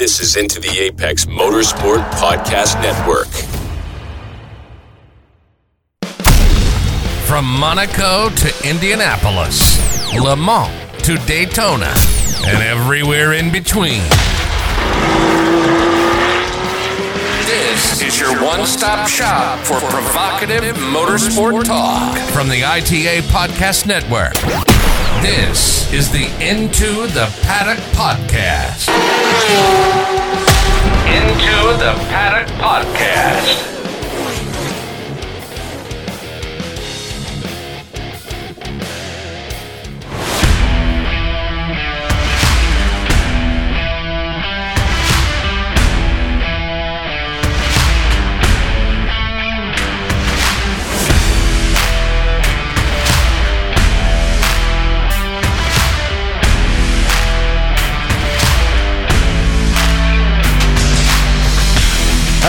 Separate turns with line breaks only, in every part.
This is Into the Apex Motorsport Podcast Network.
From Monaco to Indianapolis, Le Mans to Daytona, and everywhere in between. This is your one stop shop for provocative motorsport talk from the ITA Podcast Network. This is the Into the Paddock Podcast. Into the Paddock Podcast.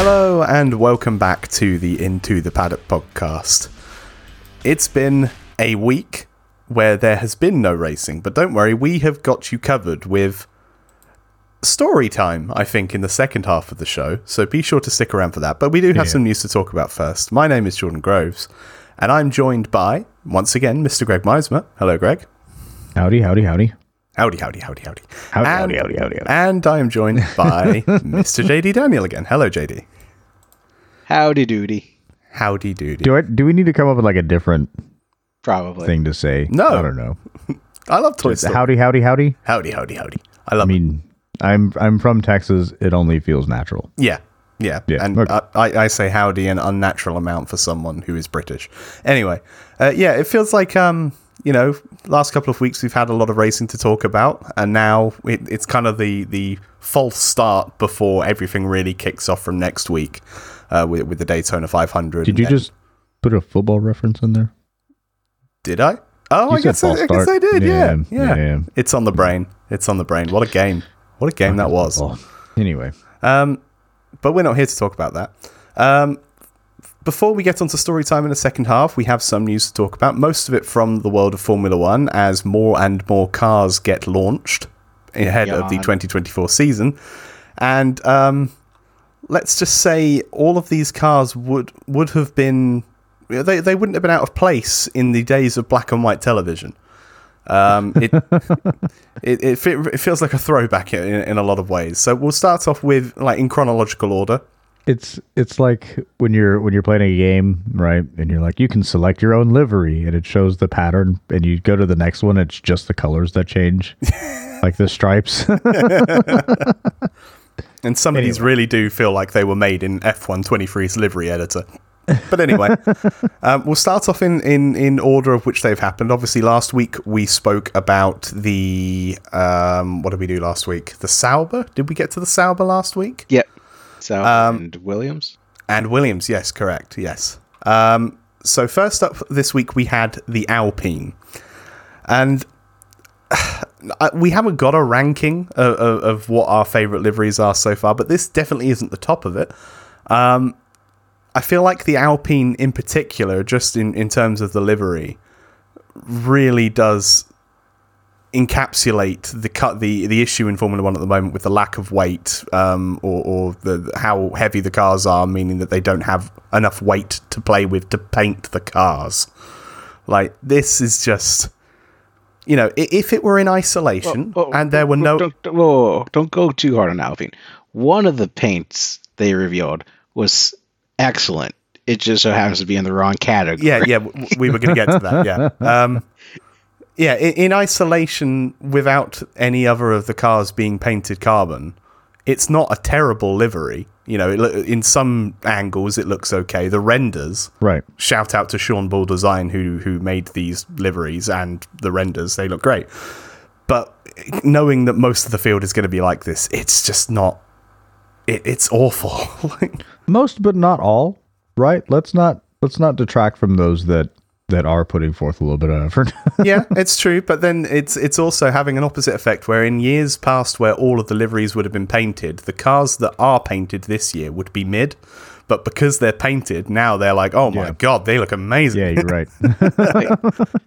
Hello and welcome back to the Into the Paddock podcast. It's been a week where there has been no racing, but don't worry, we have got you covered with story time, I think, in the second half of the show. So be sure to stick around for that. But we do have
Yeah.
some news to talk about first. My name is Jordan Groves, and I'm joined by, once again, Mr. Greg Meismer. Hello, Greg.
Howdy, howdy, howdy.
Howdy, howdy, howdy, howdy.
Howdy,
and,
howdy, howdy, howdy, howdy.
And I am joined by Mr. JD Daniel again. Hello, JD.
Howdy doody.
Howdy doody.
Do I, do we need to come up with like a different
Probably.
thing to say?
No.
I don't know.
I love Toy Story.
Howdy, howdy, howdy.
howdy, howdy, howdy. I
I
love it.
mean, I'm I'm from Texas. It only feels natural.
Yeah, yeah,
Yeah,
And
okay.
I, I, I say howdy an unnatural amount for someone who is British. Anyway, uh, yeah, it feels like um, you know, last couple of weeks we've had a lot of racing to talk about, and now it, it's kind of the the false start before everything really kicks off from next week uh, with with the Daytona 500.
Did you
And-
just put a football reference in there?
Did I? Oh,
You
I guess I, I guess. I did. Yeah,
Yeah,
yeah,
yeah.
It's on the brain. It's on the brain. What a game! What a game that was.
Anyway,
Um, but we're not here to talk about that. Um, before we get onto story time in the second half, we have some news to talk about. Most of it from the world of Formula One, as more and more cars get launched ahead of the 2024 season. And um, let's just say all of these cars would would have been they, they wouldn't have been out of place in the days of black and white television. Um, it, it, it, it feels like a throwback in, in a lot of ways. So we'll start off with like in chronological order.
It's it's like when you're when you're playing a game, right? And you're like, you can select your own livery, and it shows the pattern. And you go to the next one, it's just the colors that change, like the stripes.
And some of these really do feel like they were made in F123's livery editor. But anyway, um, we'll start off in, in, in order of which they've happened. Obviously, last week we spoke about the. Um, what did we do last week? The Sauber? Did we get to the Sauber last week?
Yep. So
Um,
and Williams.
And Williams, yes, correct, yes. Um, so first up this week we had the Alpine, and we haven't got a ranking of, of, of what our favorite liveries are so far, but this definitely isn't the top of it. Um, I feel like the Alpine, in particular, just in, in terms of the livery, really does encapsulate the cut the the issue in Formula One at the moment with the lack of weight, um, or, or the how heavy the cars are, meaning that they don't have enough weight to play with to paint the cars. Like this is just, you know, if it were in isolation and there were no,
Don't, don't, whoa, don't go too hard on Alpine. One of the paints they revealed was excellent. It just so happens to be in the wrong category.
yeah, yeah, we were going to get to that. Yeah, um, yeah. In, in isolation, without any other of the cars being painted carbon, it's not a terrible livery. You know, it, in some angles it looks okay. The renders,
right.
shout out to Sean Bull Design who who made these liveries and the renders. They look great. But knowing that most of the field is going to be like this, it's just not. It, it's awful. Like,
most but not all right let's not let's not detract from those that that are putting forth a little bit of effort
yeah, it's true, but then it's it's also having an opposite effect where in years past where all of the liveries would have been painted, the cars that are painted this year would be mid but because they're painted now, they're like, oh my
Yeah.
god, they look amazing.
Yeah, you're right.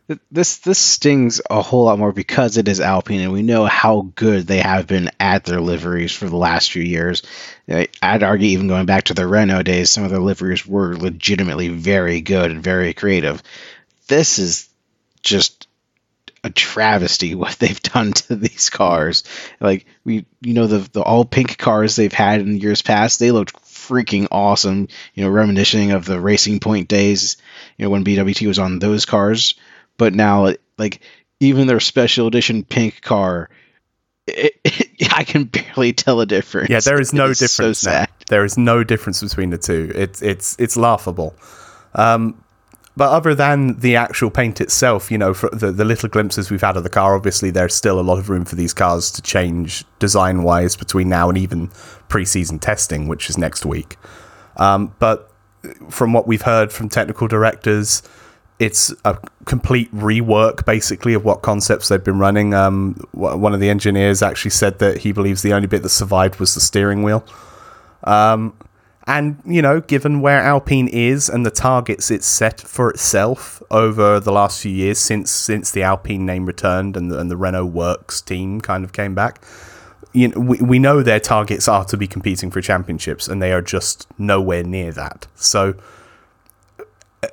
Th- This this stings a whole lot more because it is Alpine, and we know how good they have been at their liveries for the last few years. I- I'd argue, even going back to the Renault days, some of their liveries were legitimately very good and very creative. This is just a travesty what they've done to these cars. Like we, you know, the the all pink cars they've had in years past, they looked freaking awesome. You know, reminiscing of the Racing Point days. You know, when BWT was on those cars, but now like even their special edition pink car. It, I can barely tell a difference.
Yeah, there is no
It so
difference
sad.
There is no difference between the two. It's it's it's laughable. Um, but other than the actual paint itself, you know, the the little glimpses we've had of the car, obviously there's still a lot of room for these cars to change design wise between now and even pre-season testing, which is next week. Um, but from what we've heard from technical directors, it's a complete rework basically of what concepts they've been running. Um, one of the engineers actually said that he believes the only bit that survived was the steering wheel. Um, and you know, given where Alpine is and the targets it's set for itself over the last few years since since the Alpine name returned and the, and the Renault Works team kind of came back, you know, we, we know their targets are to be competing for championships, and they are just nowhere near that. So,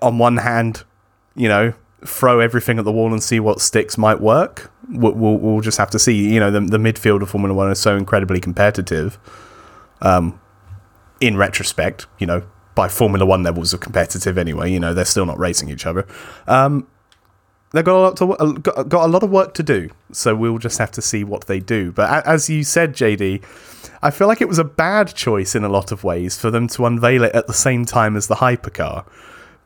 on one hand, you know, throw everything at the wall and see what sticks might work. We'll, we'll, we'll just have to see. You know, the, the midfield of Formula One is so incredibly competitive. Um, in retrospect, you know, by Formula One levels of competitive anyway, you know, they're still not racing each other. Um, they've got a lot to got, got a lot of work to do, so we'll just have to see what they do. But as you said, JD, I feel like it was a bad choice in a lot of ways for them to unveil it at the same time as the hypercar,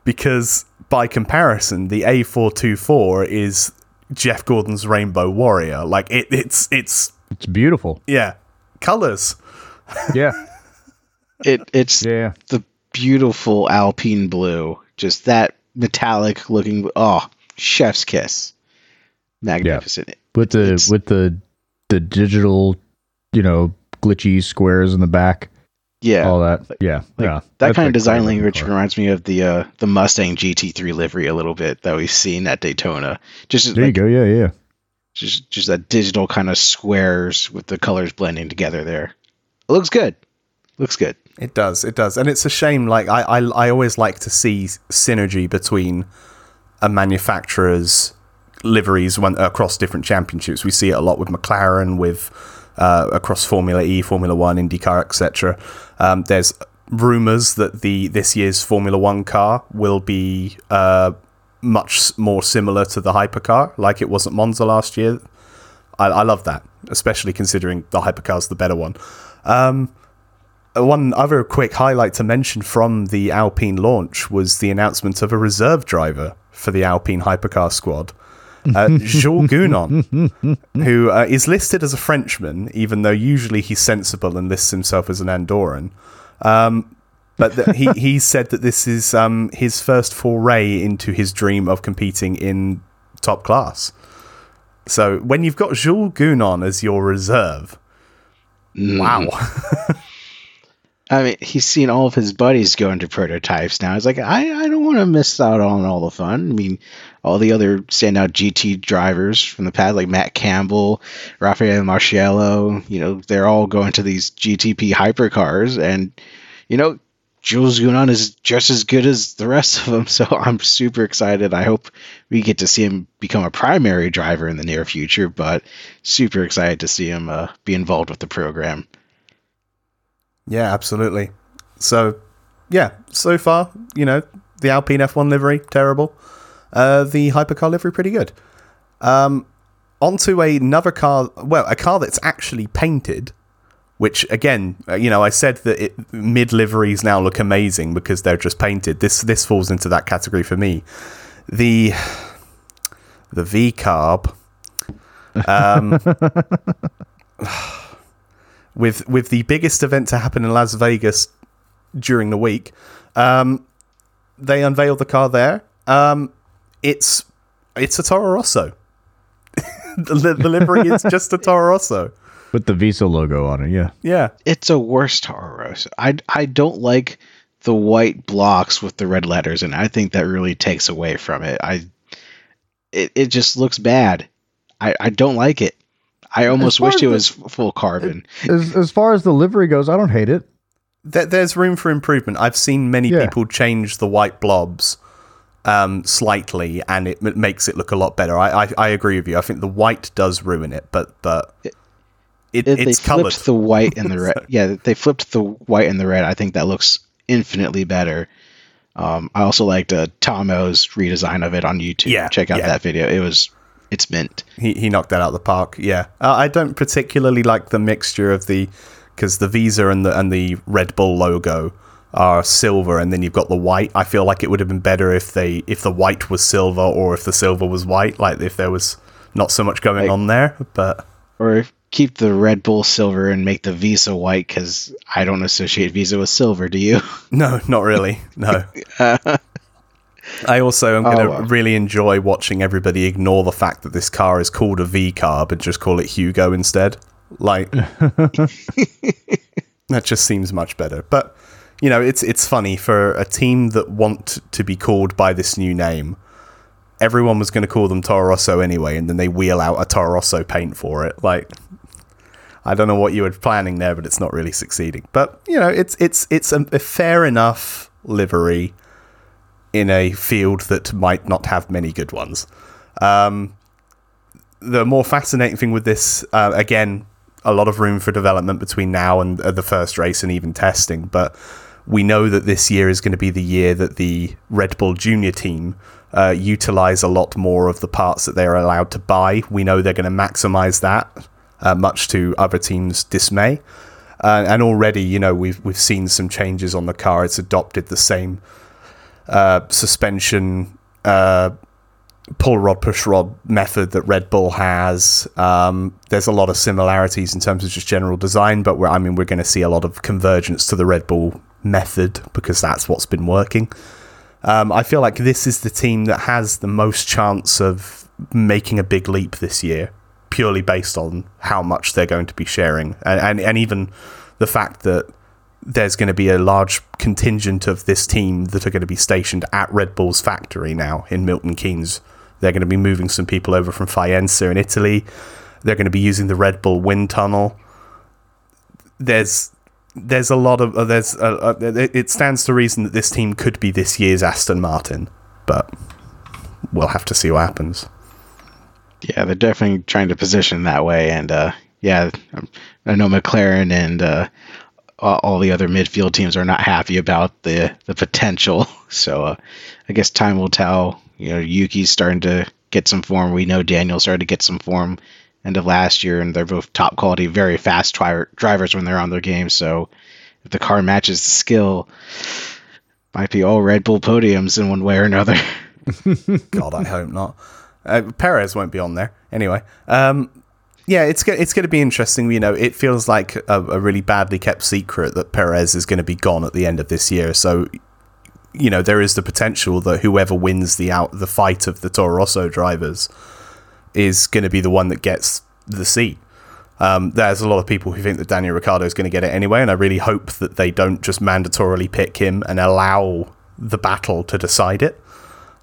because by comparison, the A424 is Jeff Gordon's Rainbow Warrior. Like it, it's it's
it's beautiful.
yeah, colors.
Yeah.
It it's
Yeah.
the beautiful Alpine blue, just that metallic looking. Oh, chef's kiss, magnificent.
With the
It's-
with the the digital, you know, glitchy squares in the back.
Yeah,
All that. Yeah.
like,
yeah.
that kind of design language
car.
reminds me of the uh, the Mustang GT3 livery a little bit that we've seen at Daytona. Just
There
like,
you go. Yeah, yeah.
just just that digital kind of squares with the colors blending together there. It looks good. Looks good.
It does, it does, and it's a shame. Like I, I, I always like to see synergy between a manufacturer's liveries when, across different championships. We see it a lot with McLaren, with uh, across Formula E, Formula One, IndyCar, etc. Um, there's rumors that the this year's Formula One car will be uh, much more similar to the hypercar, like it was at Monza last year. I, I love that, especially considering the hypercar's the better one. Um, one other quick highlight to mention from the Alpine launch was the announcement of a reserve driver for the Alpine hypercar squad. Uh, Jules Gounon, who uh, is listed as a Frenchman, even though usually he's sensible and lists himself as an Andorran. Um, but th- he, he said that this is um, his first foray into his dream of competing in top class. So when you've got Jules Gounon as your reserve, wow.
I mean, he's seen all of his buddies go into prototypes now. He's like, I, I don't want to miss out on all the fun. I mean, all the other standout GT drivers from the past, like Matt Campbell, Raffaele Marciello, you know, they're all going to these GTP hypercars. And, you know, Jules Gounon is just as good as the rest of them. So I'm super excited. I hope we get to see him become a primary driver in the near future, but super excited to see him uh, be involved with the program.
Yeah, absolutely. So, yeah, so far, you know, the Alpine F1 livery, terrible. Uh, the hypercar livery, pretty good. Um, onto another car, well, a car that's actually painted, which, again, uh, you know, I said that it, mid liveries now look amazing because they're just painted. This this falls into that category for me. The the V carb. Um, with with the biggest event to happen in Las Vegas during the week. Um, they unveiled the car there. Um, it's it's a Toro Rosso. the, the livery is just a Toro Rosso.
With the Visa logo on it. Yeah.
Yeah,
it's a worse Toro Rosso. I I don't like the white blocks with the red letters, and I think that really takes away from it. I it, it just looks bad. I, I don't like it. I almost
far
wish
as
it
the-
was full carbon.
As as far as the livery goes, I don't hate it.
There, there's room for improvement. I've seen many
Yeah.
people change the white blobs um, slightly, and it m- makes it look a lot better. I, I, I agree with you. I think the white does ruin it, but but it,
If
it's
they
coloured.
flipped the white and the red. yeah, they flipped the white and the red. I think that looks infinitely better. Um, I also liked uh, Tomo's redesign of it on YouTube.
Yeah,
check out
yeah.
that video. It was it's mint.
he, he knocked that out of the park. Yeah, uh, I don't particularly like the mixture of the because the Visa and the and the Red Bull logo are silver, and then you've got the white. I feel like it would have been better if they if the white was silver or if the silver was white. Like if there was not so much going
Like-
on there, but
Or keep the Red Bull silver and make the Visa white because I don't associate Visa with silver. Do you?
No, not really. No. I also am going to
Oh, well.
really enjoy watching everybody ignore the fact that this car is called a V car, but just call it Hugo instead. Like that just seems much better. But you know, it's it's funny for a team that want to be called by this new name. Everyone was going to call them Toro Rosso anyway, and then they wheel out a Toro Rosso paint for it. Like, I don't know what you were planning there, but it's not really succeeding. But you know, it's it's it's a, a fair enough livery in a field that might not have many good ones. Um, the more fascinating thing with this, uh, again, a lot of room for development between now and uh, the first race and even testing, but we know that this year is going to be the year that the Red Bull Junior team uh, utilize a lot more of the parts that they are allowed to buy. We know they're going to maximize that, uh, much to other teams' dismay. Uh, and already, you know, we've we've seen some changes on the car. It's adopted the same uh, suspension uh, pull rod push rod method that Red Bull has. Um, there's a lot of similarities in terms of just general design, but I mean we're going to see a lot of convergence to the Red Bull method because that's what's been working. Um, I feel like this is the team that has the most chance of making a big leap this year, purely based on how much they're going to be sharing, and and, and even the fact that there's going to be a large contingent of this team that are going to be stationed at Red Bull's factory now in Milton Keynes. They're going to be moving some people over from Faenza in Italy. They're going to be using the Red Bull wind tunnel. There's there's a lot of uh, there's uh, uh, it stands to reason that this team could be this year's Aston Martin, but we'll have to see what happens.
Yeah, they're definitely trying to position that way, and uh, yeah, I know McLaren and uh, all the other midfield teams are not happy about the the potential. So uh, I guess time will tell. You know, Yuki's starting to get some form. We know Daniel started to get some form end of last year, and they're both top quality, very fast tri- drivers when they're on their game. So if the car matches the skill, might be all Red Bull podiums in one way or another.
God, I hope not. Uh, Perez won't be on there anyway. Um, yeah, it's go- it's going to be interesting. You know, it feels like a, a really badly kept secret that Perez is going to be gone at the end of this year. So, you know, there is the potential that whoever wins the out the fight of the Toro Rosso drivers is going to be the one that gets the seat. Um, there's a lot of people who think that Daniel Ricciardo is going to get it anyway, and I really hope that they don't just mandatorily pick him and allow the battle to decide it.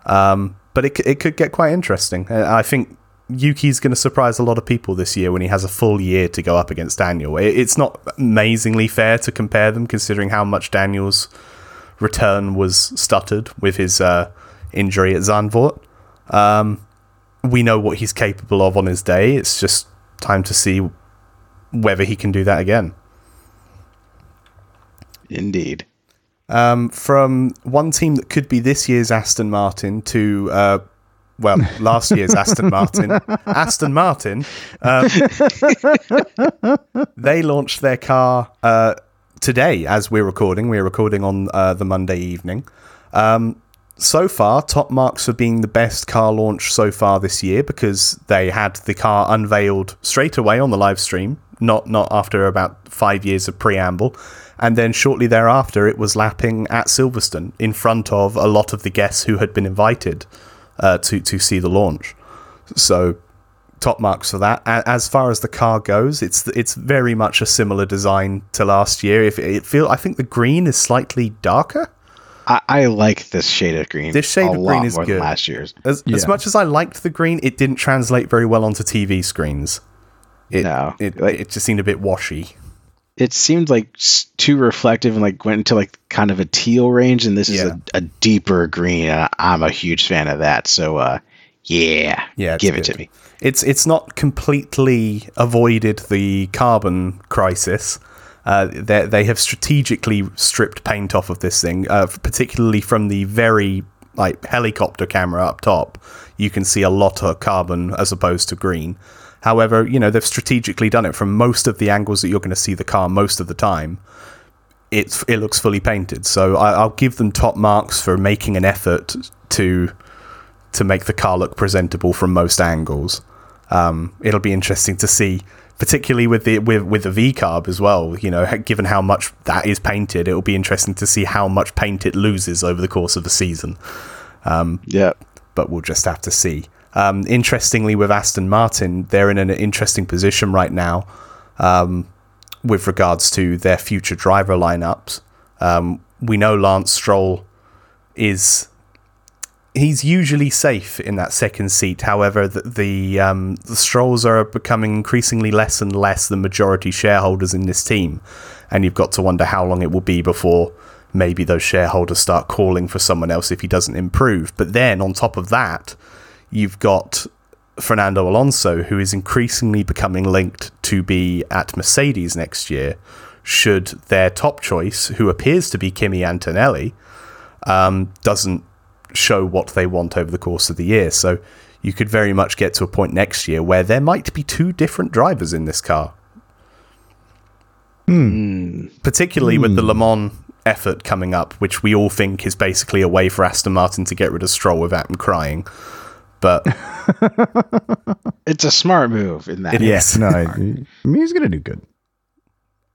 Um, but it, it could get quite interesting. Uh, I think Yuki's going to surprise a lot of people this year when he has a full year to go up against Daniel. It, it's not amazingly fair to compare them, considering how much Daniel's return was stuttered with his uh, injury at Zandvoort. Um, we know what he's capable of on his day. It's just time to see whether he can do that again.
Indeed.
Um, from one team that could be this year's Aston Martin to, uh, well, last year's Aston Martin, Aston Martin, um, they launched their car uh, today as we're recording. We're recording on uh, the Monday evening. Um, so far, top marks for being the best car launch so far this year because they had the car unveiled straight away on the live stream, not not after about five years of preamble, and then shortly thereafter it was lapping at Silverstone in front of a lot of the guests who had been invited uh, to to see the launch. So top marks for that. As far as the car goes, it's it's very much a similar design to last year. If it feel, I think the green is slightly darker.
I, I like this shade of green.
This shade
a
of green
lot
is
more than
good.
last year's.
As, as much as I liked the green, it didn't translate very well onto TV screens. It,
No,
it,
like-
it just seemed a bit washy.
It seemed like too reflective and like went into like kind of a teal range, and this is a, a deeper green. And I'm a huge fan of that. So, uh, yeah,
Yeah,
give it
good.
to me.
It's it's not completely avoided the carbon crisis. Uh, they they have strategically stripped paint off of this thing, uh, particularly from the very like helicopter camera up top. You can see a lot of carbon as opposed to green. However, you know they've strategically done it from most of the angles that you're going to see the car most of the time. It's it looks fully painted, so I, I'll give them top marks for making an effort to to make the car look presentable from most angles. Um, it'll be interesting to see, particularly with the with with the V carb as well. You know, given how much that is painted, it'll be interesting to see how much paint it loses over the course of the season.
Yeah,
But we'll just have to see. Um, interestingly, with Aston Martin, they're in an interesting position right now um, with regards to their future driver lineups. Um, we know Lance Stroll is he's usually safe in that second seat. However, the the, um, the Strolls are becoming increasingly less and less the majority shareholders in this team, and you've got to wonder how long it will be before maybe those shareholders start calling for someone else if he doesn't improve. But then on top of that, you've got Fernando Alonso, who is increasingly becoming linked to be at Mercedes next year. Should their top choice, who appears to be Kimi Antonelli, um, doesn't show what they want over the course of the year. So you could very much get to a point next year where there might be two different drivers in this car. Hmm. Hmm. Particularly with the hmm. Le Mans effort coming up, which we all think is basically a way for Aston Martin to get rid of Stroll without him crying. But
it's a smart move in that.
It is.
No, I, I mean he's gonna do good.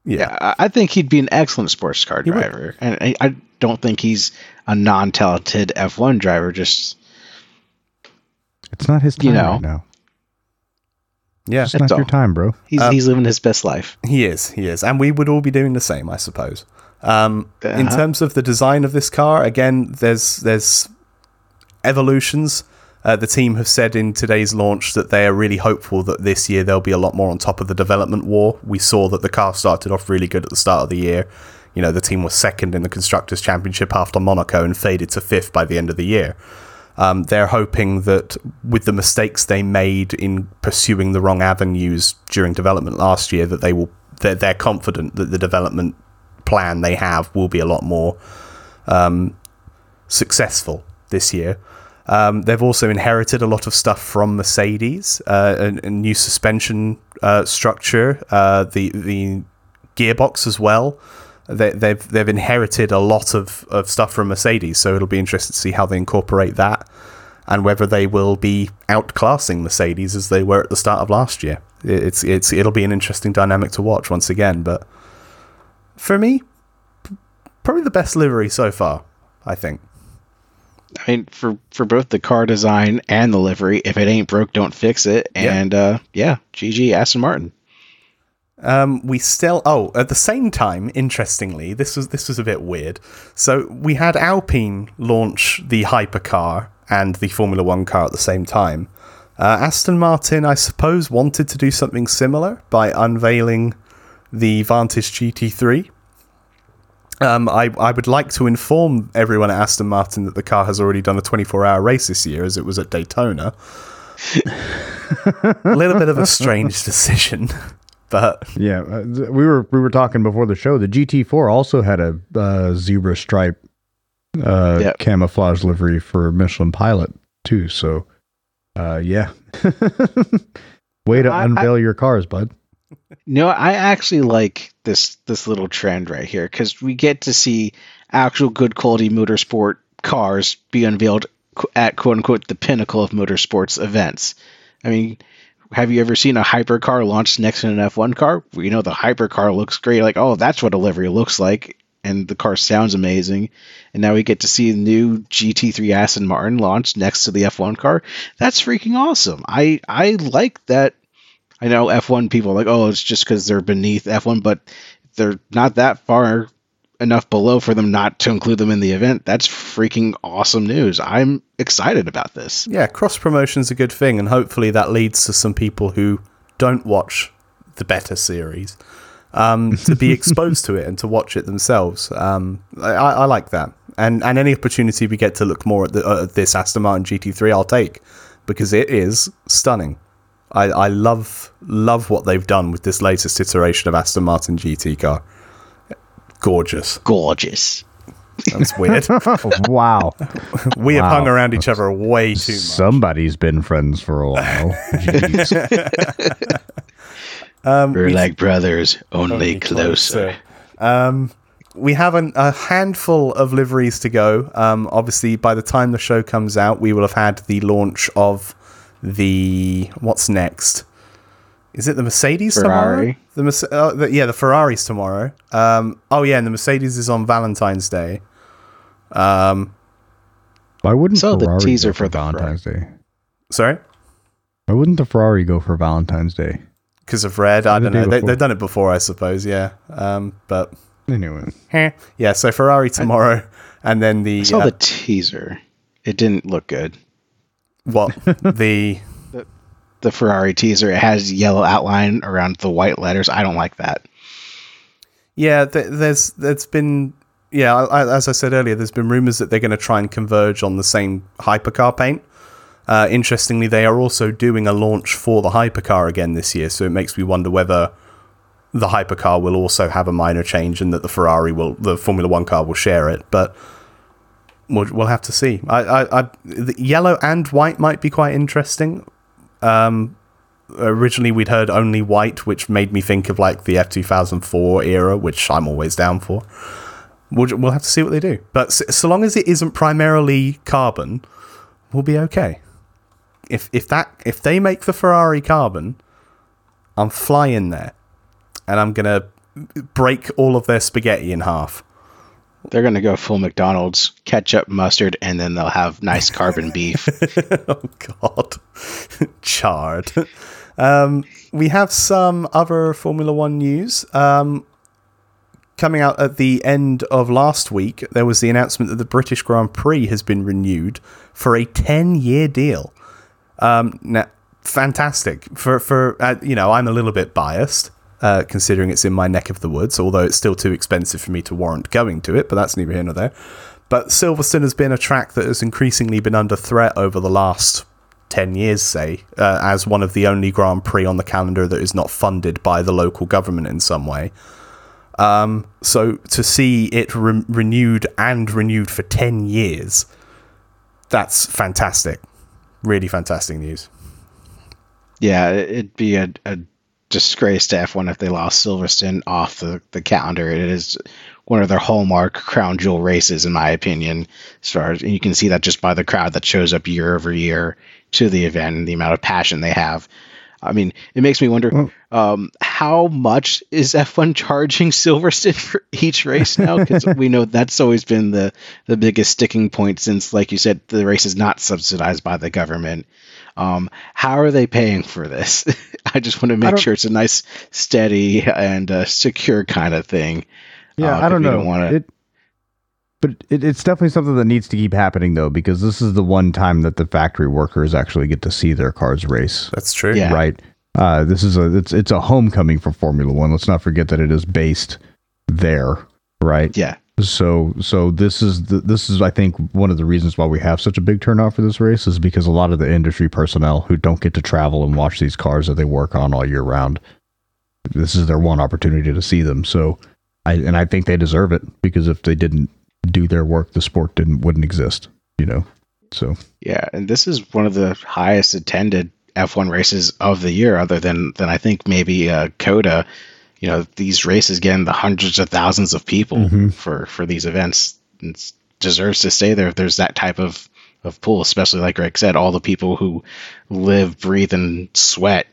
yeah,
I I think he'd be an excellent sports car
would.
driver, and I, I don't think he's a non-talented F1 driver. Just
It's not his time
You know.
right now.
yeah,
It's not
That's
your time, bro.
he's
Um,
he's living his best life.
He is, he is, and we would all be doing the same, I suppose. Um, In
Uh-huh.
terms of the design of this car, again, there's there's evolutions. Uh, the team have said in today's launch that they are really hopeful that this year they'll be a lot more on top of the development war. We saw that the car started off really good at the start of the year. You know, the team was second in the constructors' championship after Monaco and faded to fifth by the end of the year. Um, they're hoping that with the mistakes they made in pursuing the wrong avenues during development last year, that they will they're, they're confident that the development plan they have will be a lot more um, successful this year. Um, they've also inherited a lot of stuff from Mercedes, uh, a, a new suspension uh, structure, uh, the the gearbox as well. They, they've they've inherited a lot of, of stuff from Mercedes, so it'll be interesting to see how they incorporate that, and whether they will be outclassing Mercedes as they were at the start of last year. It- It's it's it'll be an interesting dynamic to watch once again. But for me, probably the best livery so far. I think.
I mean, for for both the car design and the livery, if it ain't broke, don't fix it.
Yeah.
And uh, yeah, GG Aston Martin.
Um, we still oh at the same time, interestingly, this was this was a bit weird. So we had Alpine launch the hypercar and the Formula One car at the same time. Uh, Aston Martin, I suppose, wanted to do something similar by unveiling the Vantage GT3. Um, I, I would like to inform everyone at Aston Martin that the car has already done a 24 hour race this year, as it was at Daytona. a little bit of a strange decision, but
Yeah, uh, we were we were talking before the show. The GT4 also had a uh, zebra stripe uh,
Yep.
camouflage livery for Michelin Pilot too. So, uh, yeah, way to
I- I-
unveil your cars, bud.
No, I actually like this this little trend right here because we get to see actual good quality motorsport cars be unveiled at quote unquote the pinnacle of motorsports events. I mean, have you ever seen a hypercar launched next to an F1 car? We know the hypercar looks great. Like, oh, that's what a livery looks like. and the car sounds amazing. And now we get to see a new GT3 Aston Martin launched next to the F1 car. That's freaking awesome. I I like that. I know F1 people like, oh, it's just because they're beneath F1, but they're not that far enough below for them not to include them in the event. That's freaking awesome news. I'm excited about this.
Yeah, cross promotion's a good thing, and hopefully that leads to some people who don't watch the better series um, to be exposed to it and to watch it themselves. Um, I, I like that, and and any opportunity we get to look more at, the, uh, this Aston Martin GT3, I'll take because it is stunning. I, I love love what they've done with this latest iteration of Aston Martin GT car. Gorgeous.
Gorgeous.
That's weird.
wow.
we have hung around each other way too much.
Somebody's been friends for a while. Jeez.
We're like brothers, only, closer.
Um, we have an, a handful of liveries to go. Um, obviously, by the time the show comes out, we will have had the launch of the what's next. Is it the Mercedes tomorrow? The, Merce- uh, the yeah, the Ferrari's tomorrow. Um, oh yeah, and the Mercedes is on Valentine's Day. Um,
Why wouldn't
So the teaser
go
for
for
the
Valentine's Day?
sorry,
Why wouldn't the Ferrari go for Valentine's Day?
because of red. I don't know. They,
before.
they've done it before, I suppose. Yeah, um, but
Anyway,
yeah. So Ferrari tomorrow, and then the
I saw
uh,
the teaser. It didn't look good.
What the
The Ferrari teaser, it has yellow outline around the white letters. I don't like that.
Yeah, th- there's there's been yeah, I, I- as I said earlier, there's been rumors that they're going to try and converge on the same hypercar paint. Uh, interestingly, they are also doing a launch for the hypercar again this year, so it makes me wonder whether the hypercar will also have a minor change and that the Ferrari will, the Formula One car will share it. But we'll, we'll have to see. I, I, I, the yellow and white might be quite interesting. Um, originally, we'd heard only white, which made me think of like the F two thousand four era, which I'm always down for. We'll, we'll have to see what they do. But so, so long as it isn't primarily carbon, we'll be okay. If if that if they make the Ferrari carbon, I'm flying there, and I'm gonna break all of their spaghetti in half.
They're going to go full McDonald's, ketchup, mustard, and then they'll have nice carbon beef.
oh God, charred. Um, we have some other Formula One news. Um, coming out at the end of last week, there was the announcement that the British Grand Prix has been renewed for a ten-year deal. Um, now, fantastic for for uh, you know I'm a little bit biased. Uh, considering it's in my neck of the woods, although it's still too expensive for me to warrant going to it, but that's neither here nor there. But Silverstone has been a track that has increasingly been under threat over the last 10 years, say, uh, as one of the only Grand Prix on the calendar that is not funded by the local government in some way. Um, so to see it re- renewed and renewed for 10 years, that's fantastic. Really fantastic news.
yeah, it'd be a, a disgrace to F1 if they lost Silverstone off the, the calendar. It is one of their hallmark crown jewel races, in my opinion. As far as, and you can see that just by the crowd that shows up year over year to the event and the amount of passion they have. I mean, it makes me wonder um, how much is F1 charging Silverstone for each race now? Because we know that's always been the the biggest sticking point since, like you said, the race is not subsidized by the government. Um, how are they paying for this? I just want to make sure it's a nice, steady, and uh, secure kind of thing.
Yeah,
Uh,
I don't know.
don't wanna-
It, but it, it's definitely something that needs to keep happening though, because this is the one time that the factory workers actually get to see their cars race.
That's true.
Yeah.
Right. Uh, this is a it's it's a homecoming for Formula One. Let's not forget that it is based there. Right.
Yeah,
So so this is the, this is I think one of the reasons why we have such a big turnout for this race is because a lot of the industry personnel who don't get to travel and watch these cars that they work on all year round, this is their one opportunity to see them. So I and I think they deserve it because if they didn't do their work, the sport didn't wouldn't exist. You know. So
yeah, and this is one of the highest attended F1 races of the year, other than than I think maybe uh, COTA. You know, these races get in the hundreds of thousands of people mm-hmm. for for these events. It deserves to stay there if there's that type of of pool, especially like Greg said, all the people who live, breathe, and sweat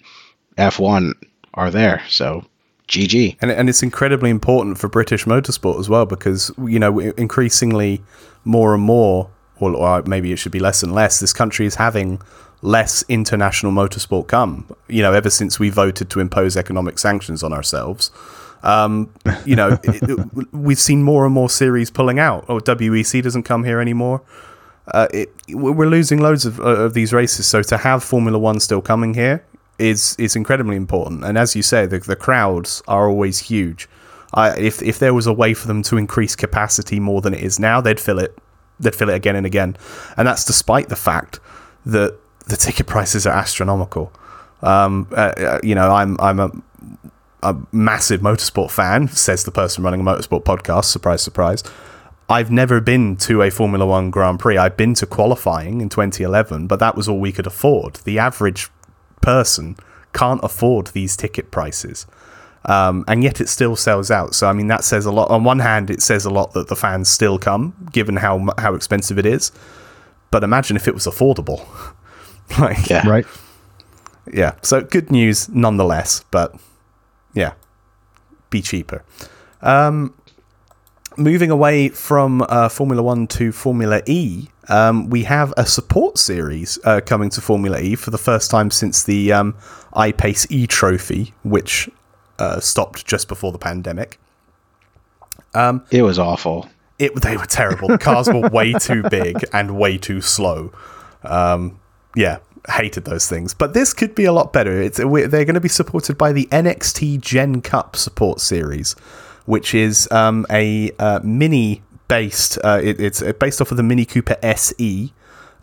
F1 are there. So GG.
And, and it's incredibly important for British motorsport as well because, you know, increasingly more and more, or, or maybe it should be less and less, this country is having less international motorsport come, you know, ever since we voted to impose economic sanctions on ourselves. Um, you know, it, it, we've seen more and more series pulling out. Oh, WEC doesn't come here anymore. Uh, it, we're losing loads of, of these races. So to have Formula One still coming here is is incredibly important. And as you say, the, the crowds are always huge. I, if if there was a way for them to increase capacity more than it is now, they'd fill it. They'd fill it again and again. And that's despite the fact that the ticket prices are astronomical. Um, uh, uh you know, I'm I'm a a massive motorsport fan, says the person running a motorsport podcast. Surprise, surprise. I've never been to a Formula One Grand Prix. I've been to qualifying in 2011, but that was all we could afford. The average person can't afford these ticket prices. Um, and yet it still sells out. So I mean that says a lot. On one hand, it says a lot that the fans still come, given how how expensive it is. But imagine if it was affordable.
like, yeah, right.
Yeah. So good news nonetheless. But yeah, be cheaper. Um, moving away from uh, Formula One to Formula E, um, we have a support series uh, coming to Formula E for the first time since the um, iPace E Trophy, which uh, stopped just before the pandemic.
Um, it was awful.
It they were terrible. The cars were way too big and way too slow. Um, yeah, hated those things. But this could be a lot better. It's they're going to be supported by the NXT Gen Cup support series, which is um, a uh, mini based. Uh, it, it's based off of the Mini Cooper SE.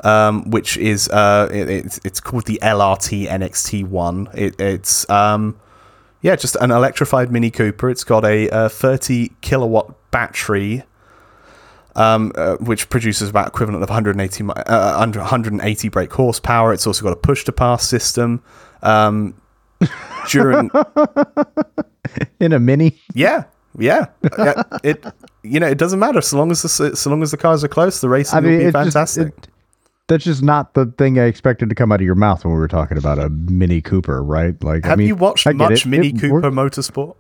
Um, which is uh, it, it's, it's called the LRT NXT one. It, it's um, yeah, just an electrified Mini Cooper. It's got a, a 30 kilowatt battery um, uh, which produces about equivalent of 180 uh, 180 brake horsepower. It's also got a push to pass system. Um, during
in a mini,
yeah, yeah, it you know it doesn't matter so long as the so long as the cars are close, the racing I mean, will be fantastic. Just, it,
that's just not the thing I expected to come out of your mouth when we were talking about a Mini Cooper, right?
Like, have I mean, you watched much it. Mini it Cooper. Motorsport?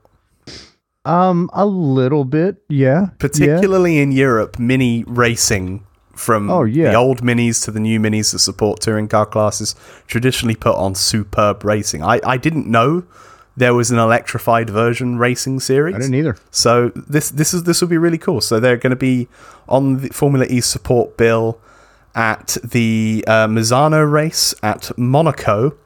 Um, a little bit, yeah.
Particularly yeah. in Europe, mini racing from oh, yeah. the old minis to the new minis that support touring car classes traditionally put on superb racing. I, I didn't know there was an electrified version racing series. I
didn't either.
So this this is this will be really cool. So they're going to be on the Formula E support bill at the uh, Misano race at Monaco.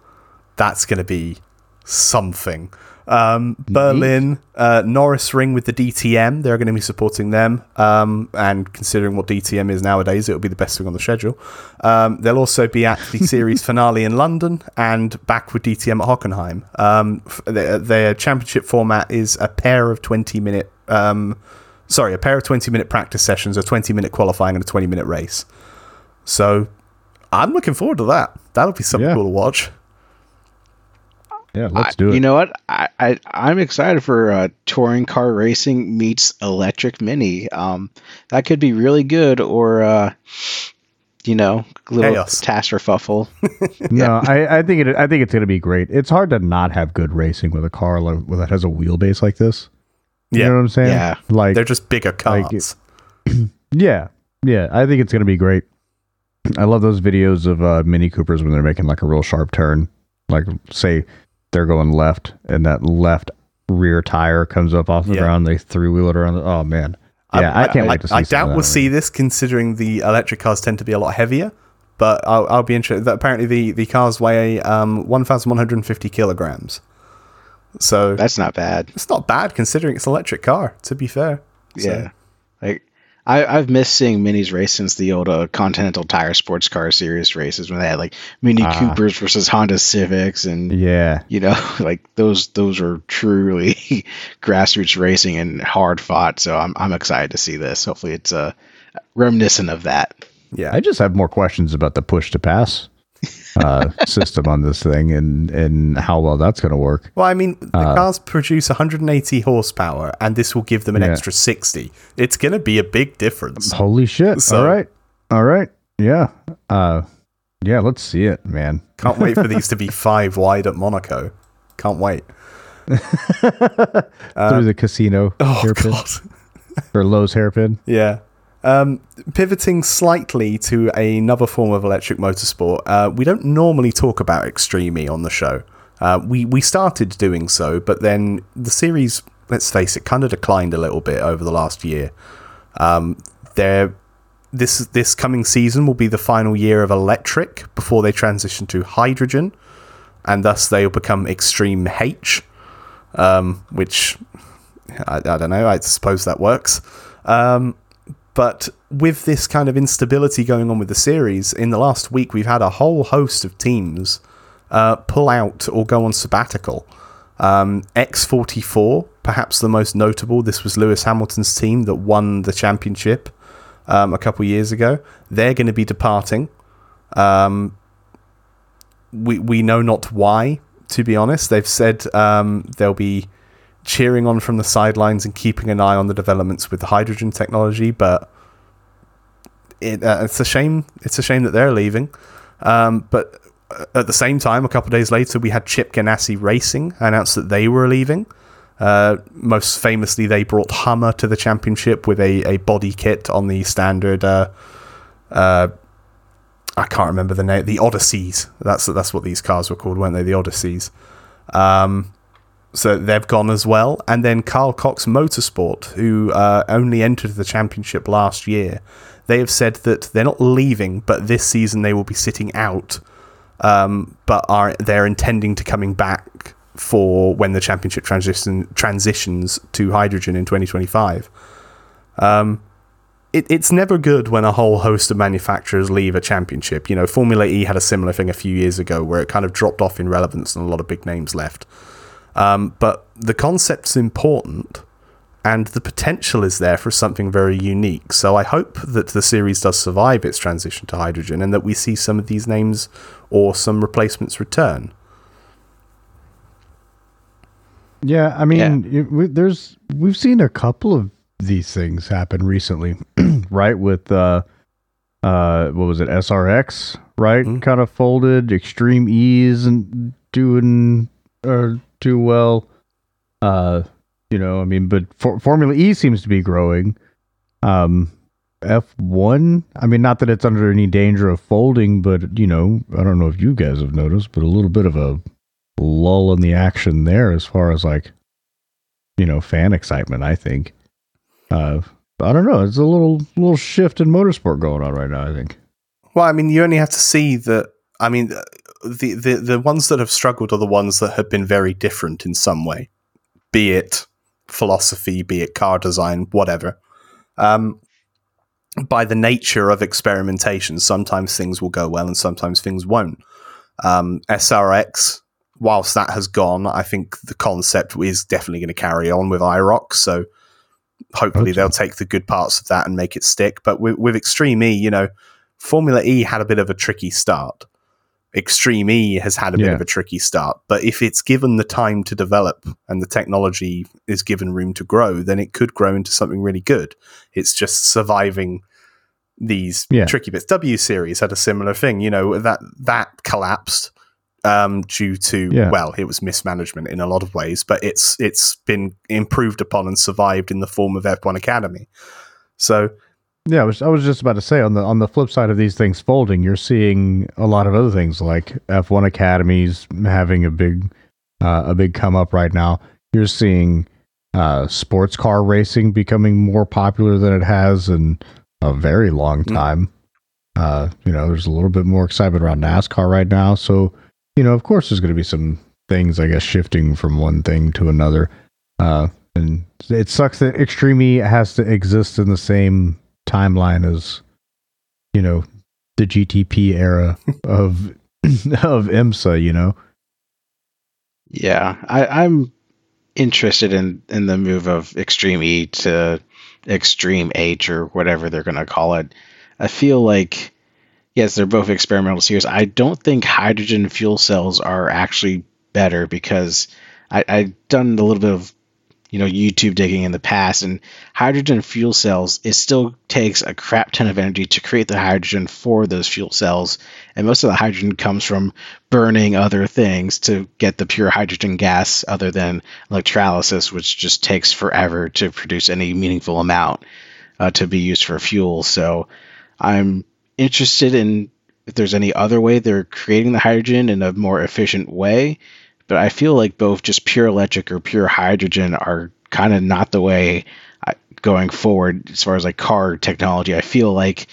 That's going to be something. Um, Berlin, uh, Norisring with the DTM, they're going to be supporting them. Um, and considering what DTM is nowadays, it'll be the best thing on the schedule. Um, they'll also be at the series finale in London and back with DTM at Hockenheim. Um, their, their, championship format is a pair of 20 minute, um, sorry, a pair of 20 minute practice sessions, a 20 minute qualifying, and a 20 minute race. So I'm looking forward to that. That'll be something yeah. cool to watch.
Yeah, let's do it.
You know what? I, I I'm excited for uh, touring car racing meets electric mini. Um, that could be really good, or uh, you know, little Chaos. tasterfuffle.
no, I, I think it. I think it's going to be great. It's hard to not have good racing with a car like, that has a wheelbase like this. You yeah. know what I'm saying?
Yeah,
like they're just bigger cars.
Like, yeah, yeah. I think it's going to be great. I love those videos of uh, Mini Coopers when they're making like a real sharp turn. Like say they're going left, and that left rear tire comes up off the yeah. ground. They three wheel it around. The, oh man, yeah, I, I can't I, wait to see.
I doubt we'll see this, considering the electric cars tend to be a lot heavier. But I'll, I'll be interested. Apparently, the the cars weigh um, one thousand one hundred and fifty kilograms. So
that's not bad.
It's not bad considering it's an electric car. To be fair,
so. yeah. I, have missed seeing minis race since the old uh, Continental Tire Sports Car Series races when they had like Mini uh, Coopers versus Honda Civics and
yeah,
you know, like those those are truly grassroots racing and hard fought. So I'm I'm excited to see this. Hopefully, it's uh, reminiscent of that.
Yeah, I just have more questions about the push to pass uh, system on this thing and and how well that's going to work.
Well, I mean, the uh, cars produce 180 horsepower, and this will give them an yeah. extra 60. It's going to be a big difference.
Holy shit! So, all right, all right, yeah, uh, yeah. Let's see it, man.
Can't wait for these to be five wide at Monaco. Can't wait.
Through the casino
Oh
hairpin
god.
or Loews hairpin.
Yeah. Um, pivoting slightly to another form of electric motorsport, uh, we don't normally talk about Extreme E on the show. Uh, we we started doing so, but then the series, let's face it, kind of declined a little bit over the last year. Um, there, this this coming season will be the final year of electric before they transition to hydrogen, and thus they'll become Extreme H, um, which I, I don't know. I suppose that works. Um, but with this kind of instability going on with the series, in the last week, we've had a whole host of teams uh, pull out or go on sabbatical. Um, X44, perhaps the most notable. This was Lewis Hamilton's team that won the championship um, a couple years ago. They're going to be departing. Um, we we know not why. To be honest, they've said um, they'll be cheering on from the sidelines and keeping an eye on the developments with the hydrogen technology. But it, uh, it's a shame. It's a shame that they're leaving. Um, but at the same time, a couple of days later, we had Chip Ganassi Racing announce that they were leaving. Uh, most famously, they brought Hummer to the championship with a, a body kit on the standard. Uh, uh, I can't remember the name. The Odysseys. That's that's what these cars were called, weren't they? The Odysseys. Um, so they've gone as well. And then Carl Cox Motorsport, who uh, only entered the championship last year, they have said that they're not leaving, but this season they will be sitting out. Um, but are they're intending to coming back for when the championship transition transitions to hydrogen in 2025. Um, it, it's never good when a whole host of manufacturers leave a championship. You know, Formula E had a similar thing a few years ago where it kind of dropped off in relevance and a lot of big names left. Um, but the concept's important and the potential is there for something very unique. So I hope that the series does survive its transition to hydrogen and that we see some of these names or some replacements return.
Yeah, I mean, it- we, there's we've seen a couple of these things happen recently, right? With uh, uh, what was it, SRX, right?
Mhm.
Kind of folded. Extreme E's and doing uh too well. Uh, you know, I mean, but for, Formula E seems to be growing. Um, F1, I mean, not that it's under any danger of folding, but you know, I don't know if you guys have noticed, but a little bit of a lull in the action there as far as like you know fan excitement i think uh i don't know it's a little little shift in motorsport going on right now i think
Well, I mean, you only have to see that. I mean, the, the the ones that have struggled are the ones that have been very different in some way, be it philosophy, be it car design, whatever. Um, by the nature of experimentation, sometimes things will go well and sometimes things won't. Um, SRX, whilst that has gone, I think the concept is definitely going to carry on with IROC. So hopefully
Hope
they'll take the good parts of that and make it stick. But with, with Extreme E, you know, Formula E had a bit of a tricky start. Extreme E has had a bit
Yeah.
of a tricky start, but if it's given the time to develop and the technology is given room to grow, then it could grow into something really good. It's just surviving these
Yeah.
tricky bits. W series had a similar thing, you know, that that collapsed um, due to
Yeah.
well, it was mismanagement in a lot of ways, but it's it's been improved upon and survived in the form of F1 Academy. So
yeah i was i was just about to say on the on the flip side of these things folding you're seeing a lot of other things like f1 academies having a big uh, a big come up right now. You're seeing uh sports car racing becoming more popular than it has in a very long
Mm.
time. Uh you know there's a little bit more excitement around nascar right now. So you know of course there's going to be some things i guess shifting from one thing to another. Uh and it sucks that extreme E has to exist in the same timeline as you know the gtp era of of imsa you know
Yeah, I, I'm interested in in the move of Extreme E to Extreme H or whatever they're going to call it. I feel like yes, they're both experimental series. I don't think hydrogen fuel cells are actually better because I, I've done a little bit of you know YouTube digging in the past, and hydrogen fuel cells it still takes a crap ton of energy to create the hydrogen for those fuel cells, and most of the hydrogen comes from burning other things to get the pure hydrogen gas, other than electrolysis, which just takes forever to produce any meaningful amount uh, to be used for fuel. So I'm interested in if there's any other way they're creating the hydrogen in a more efficient way but I feel like both just pure electric or pure hydrogen are kind of not the way I, going forward as far as like car technology. I feel like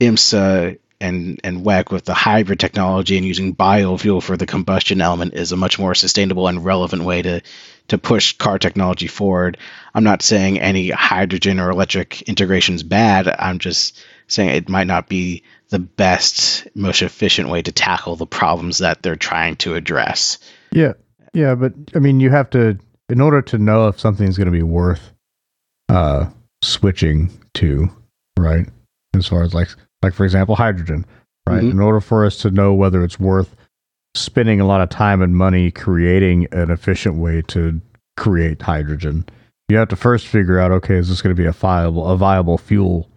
IMSA and and WEC with the hybrid technology and using biofuel for the combustion element is a much more sustainable and relevant way to to push car technology forward. I'm not saying any hydrogen or electric integration is bad. I'm just saying it might not be the best, most efficient way to tackle the problems that they're trying to address.
Yeah. Yeah, but I mean, you have to in order to know if something's going to be worth uh switching to, right? As far as like like for example, hydrogen, right?
Mhm.
In order for us to know whether it's worth spending a lot of time and money creating an efficient way to create hydrogen, you have to first figure out, okay, is this going to be a viable a viable fuel,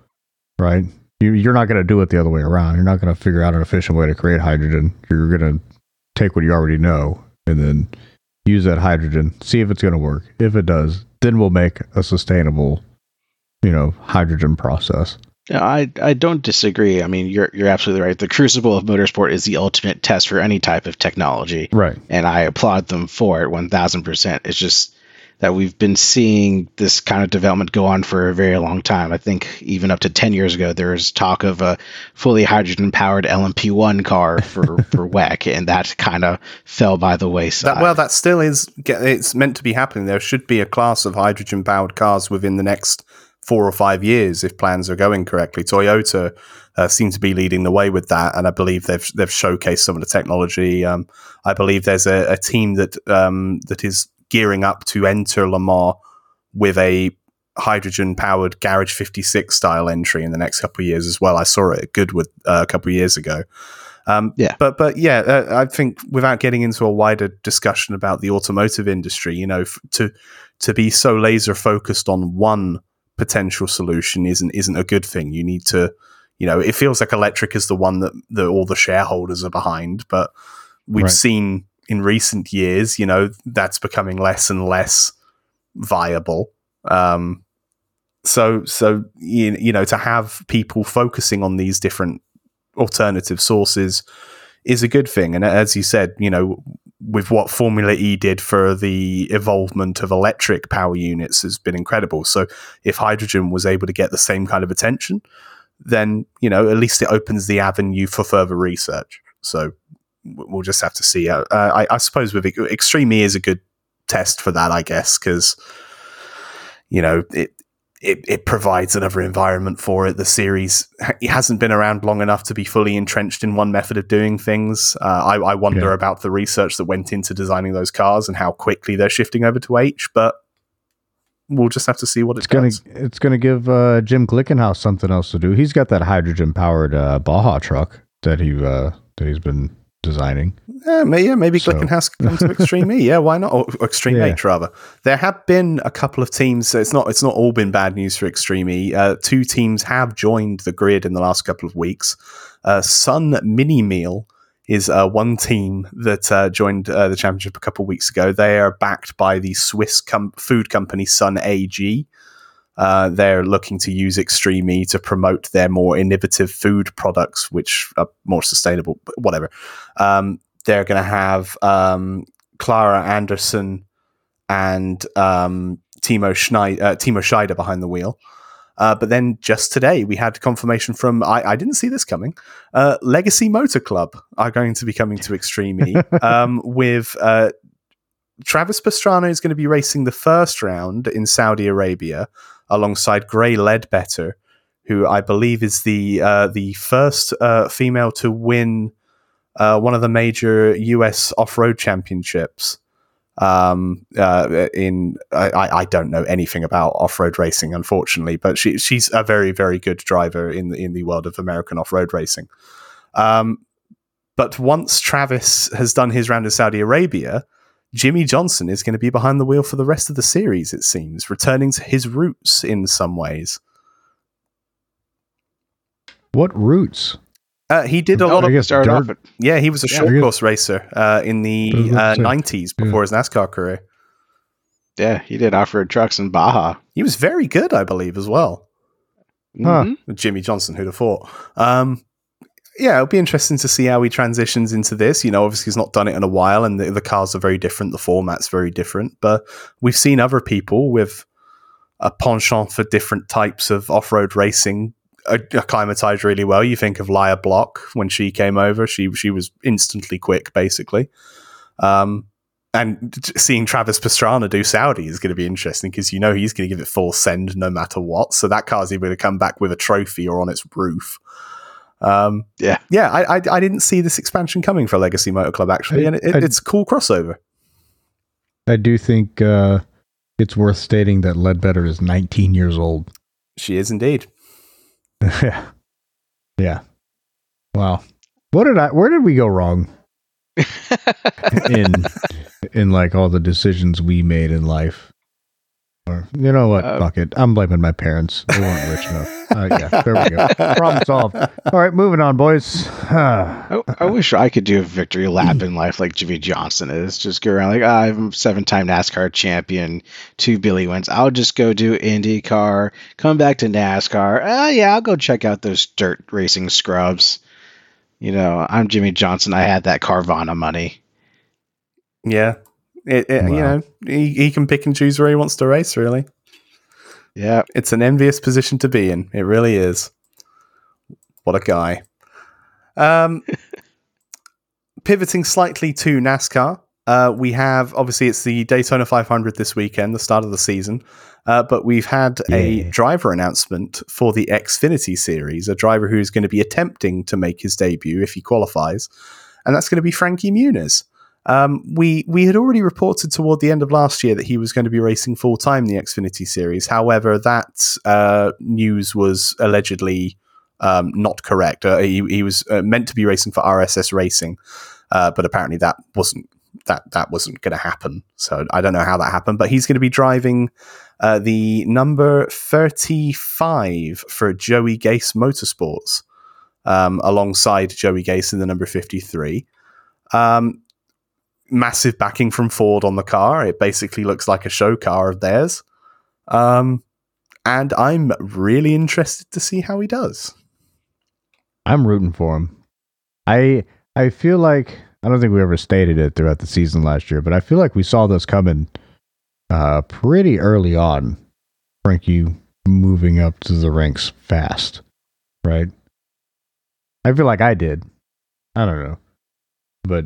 right? You, you're not going to do it the other way around. You're not going to figure out an efficient way to create hydrogen. You're going to take what you already know and then use that hydrogen, see if it's going to work. If it does, then we'll make a sustainable, you know, hydrogen process.
Yeah, I I don't disagree. I mean, you're you're absolutely right. The crucible of motorsport is the ultimate test for any type of technology,
Right.
and I applaud them for it 1000%. It's just that we've been seeing this kind of development go on for a very long time. I think even up to 10 years ago, there was talk of a fully hydrogen powered LMP1 car for, for WEC, and that kind of fell by the wayside.
That, well, that still is, it's meant to be happening. There should be a class of hydrogen-powered cars within the next four or five years if plans are going correctly. Toyota uh, seem to be leading the way with that, and I believe they've they've showcased some of the technology. Um, I believe there's a, a team that um, that is gearing up to enter Le Mans with a hydrogen-powered Garage 56 style entry in the next couple of years as well. I saw it at Goodwood uh, a couple of years ago. Um,
Yeah.
but but yeah, uh, I think without getting into a wider discussion about the automotive industry, you know, f- to to be so laser focused on one potential solution isn't isn't a good thing. You need to, you know, it feels like electric is the one that that all the shareholders are behind, but we've
Right.
seen in recent years, you know, that's becoming less and less viable. Um, so so you, know to have people focusing on these different alternative sources is a good thing. And as you said you know with what formula e did for the evolvement of electric power units has been incredible. So if hydrogen was able to get the same kind of attention then you know at least it opens the avenue for further research. So we'll just have to see uh, I, I suppose with extreme e is a good test for that i guess because you know it it, it provides another environment for it. The series it hasn't been around long enough to be fully entrenched in one method of doing things. Uh, I, I wonder
Yeah.
about the research that went into designing those cars and how quickly they're shifting over to H. But we'll just have to see what it
It's gonna it's gonna give uh, Jim Glickenhaus something else to do. He's got that hydrogen powered uh, Baja truck that he uh, that he's been designing.
Yeah, may, yeah, maybe
So-
Glickenhaus can come to Extreme E. Yeah, why not? Or Extreme
Yeah.
H rather. There have been a couple of teams. so It's not. It's not all been bad news for Extreme E. Uh, two teams have joined the grid in the last couple of weeks. Uh, Sun Mini Meal is uh, one team that uh, joined uh, the championship a couple of weeks ago. They are backed by the Swiss com- food company Sun AG. Uh, they're looking to use Extreme E to promote their more innovative food products, which are more sustainable. But whatever. Um, they're going to have um, Klara Andersson and um, Timo Schneider, uh, Timo Scheider behind the wheel. Uh, but then just today, we had confirmation from I, I didn't see this coming. Uh, Legacy Motor Club are going to be coming to Extreme E um, with uh, Travis Pastrana is going to be racing the first round in Saudi Arabia alongside Gray Leadbetter, who I believe is the uh, the first uh, female to win uh, one of the major US off road championships. Um, uh, in I, I don't know anything about off road racing, unfortunately, but she she's a very very good driver in the in the world of American off road racing. Um, but once Travis has done his round in Saudi Arabia, Jimmie Johnson is going to be behind the wheel for the rest of the series, it seems, returning to his roots in some ways.
What roots?
Uh, he did a
Oh,
lot
I
of
guess
started
dirt-
off at
yeah. He was a
Yeah.
short
Yeah.
course racer uh, in the
I was about
uh,
to say,
nineties before his NASCAR career.
yeah, he did off road trucks in Baja.
He was very good, I believe, as well.
Huh.
Mhm.
Jimmie Johnson, who'd have thought? Um, yeah, it'll be interesting to see how he transitions into this. You know, obviously he's not done it in a while, and the, the cars are very different. The format's very different, but we've seen other people with a penchant for different types of off-road racing acclimatized really well. You think of Lia Block when she came over; she she was instantly quick, basically. Um, and seeing Travis Pastrana do Saudi is going to be interesting because you know he's going to give it full send no matter what. So that car's either going to come back with a trophy or on its roof. Um,
Yeah.
yeah. I, I I didn't see this expansion coming for Legacy Motor Club actually,
I-
and it, it,
I-
it's a cool crossover.
I do think uh, it's worth stating that Leadbetter is 19 years old.
She is indeed.
yeah. Yeah. Wow. What did I where did we go wrong in in like all the decisions we made in life? Or you know what?
Uh,
Fuck it. I'm blaming my parents. They weren't rich enough. Uh, yeah, there we go. Problem solved. All right, moving on, boys.
I, I wish I could do a victory lap in life like Jimmie Johnson is. Just go around like, ah, I'm a seven-time NASCAR champion, two Billy wins. I'll just go do IndyCar, come back to NASCAR. Ah, yeah, I'll go check out those dirt racing scrubs. You know, I'm Jimmie Johnson. I had that Carvana money.
Yeah. It, it, You know, he, he can pick and choose where he wants to race, really.
Yeah,
It's an envious position to be in. It really is. What a guy. Um, pivoting slightly to NASCAR, uh, we have obviously it's the Daytona 500 this weekend, the start of the season. Uh, but we've had a driver announcement for the Xfinity series, a driver who's going to be attempting to make his debut if he qualifies, and that's going to be Frankie Muniz. Um, we we had already reported toward the end of last year that he was going to be racing full time in the Xfinity series. However, that uh, news was allegedly um, not correct. Uh, he, he was uh, meant to be racing for RSS Racing, uh, but apparently that wasn't that that wasn't going to happen. So I don't know how that happened. But he's going to be driving uh, the number thirty five for Joey Gase Motorsports um, alongside Joey Gase in the number fifty three. Um, massive backing from Ford on the car. It basically looks like a show car of theirs. Um, and I'm really interested to see how he does.
I'm rooting for him. I I feel like I don't think we ever stated it throughout the season last year, but I feel like we saw this coming uh, pretty early on. Frankie moving up to the ranks fast, right? I feel like I did. I don't know, but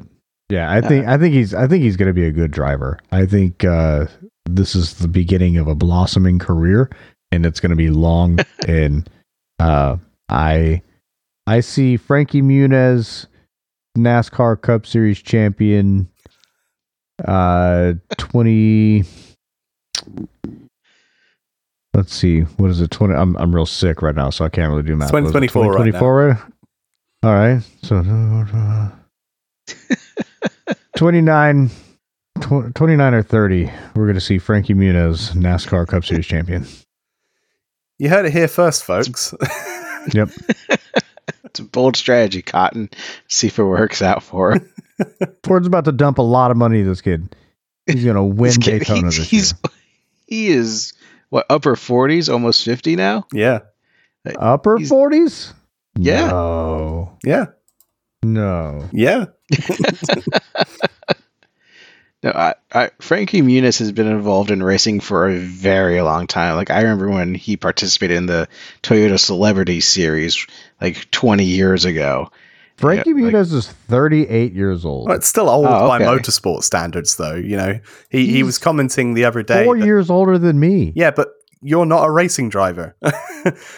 yeah, I think I think he's I think he's going to be a good driver. I think uh, this is the beginning of a blossoming career, and it's going to be long. and uh, I I see Frankie Muniz, NASCAR Cup Series champion, uh, twenty. Let's see, what is it? Twenty. I'm I'm real sick right now, so I can't really do math. It,
2024 right
2024 right? All right, so twenty nine. 29 or 30, we're going to see Frankie Muniz, NASCAR Cup Series champion.
You heard it here first, folks.
Yep.
it's a bold strategy, Cotton. See if it works out for him.
Ford's about to dump a lot of money to this kid. He's going to win
He's getting-
Daytona
he-
this
he's,
year.
He is what upper forties, almost fifty now.
yeah,
Upper
he's-
40s?
Yeah.
No.
yeah,
No.
yeah.
No, I, I, Frankie Muniz has been involved in racing for a very long time. Like I remember when he participated in the Toyota Celebrity Series like 20 years ago.
Frankie
Yeah, like-
Muniz is 38 years old.
Well, it's still old
Oh,
by motorsport standards, though. You know, he, he was commenting the other day.
Four
that-
years older than me.
yeah, but you're not a racing driver.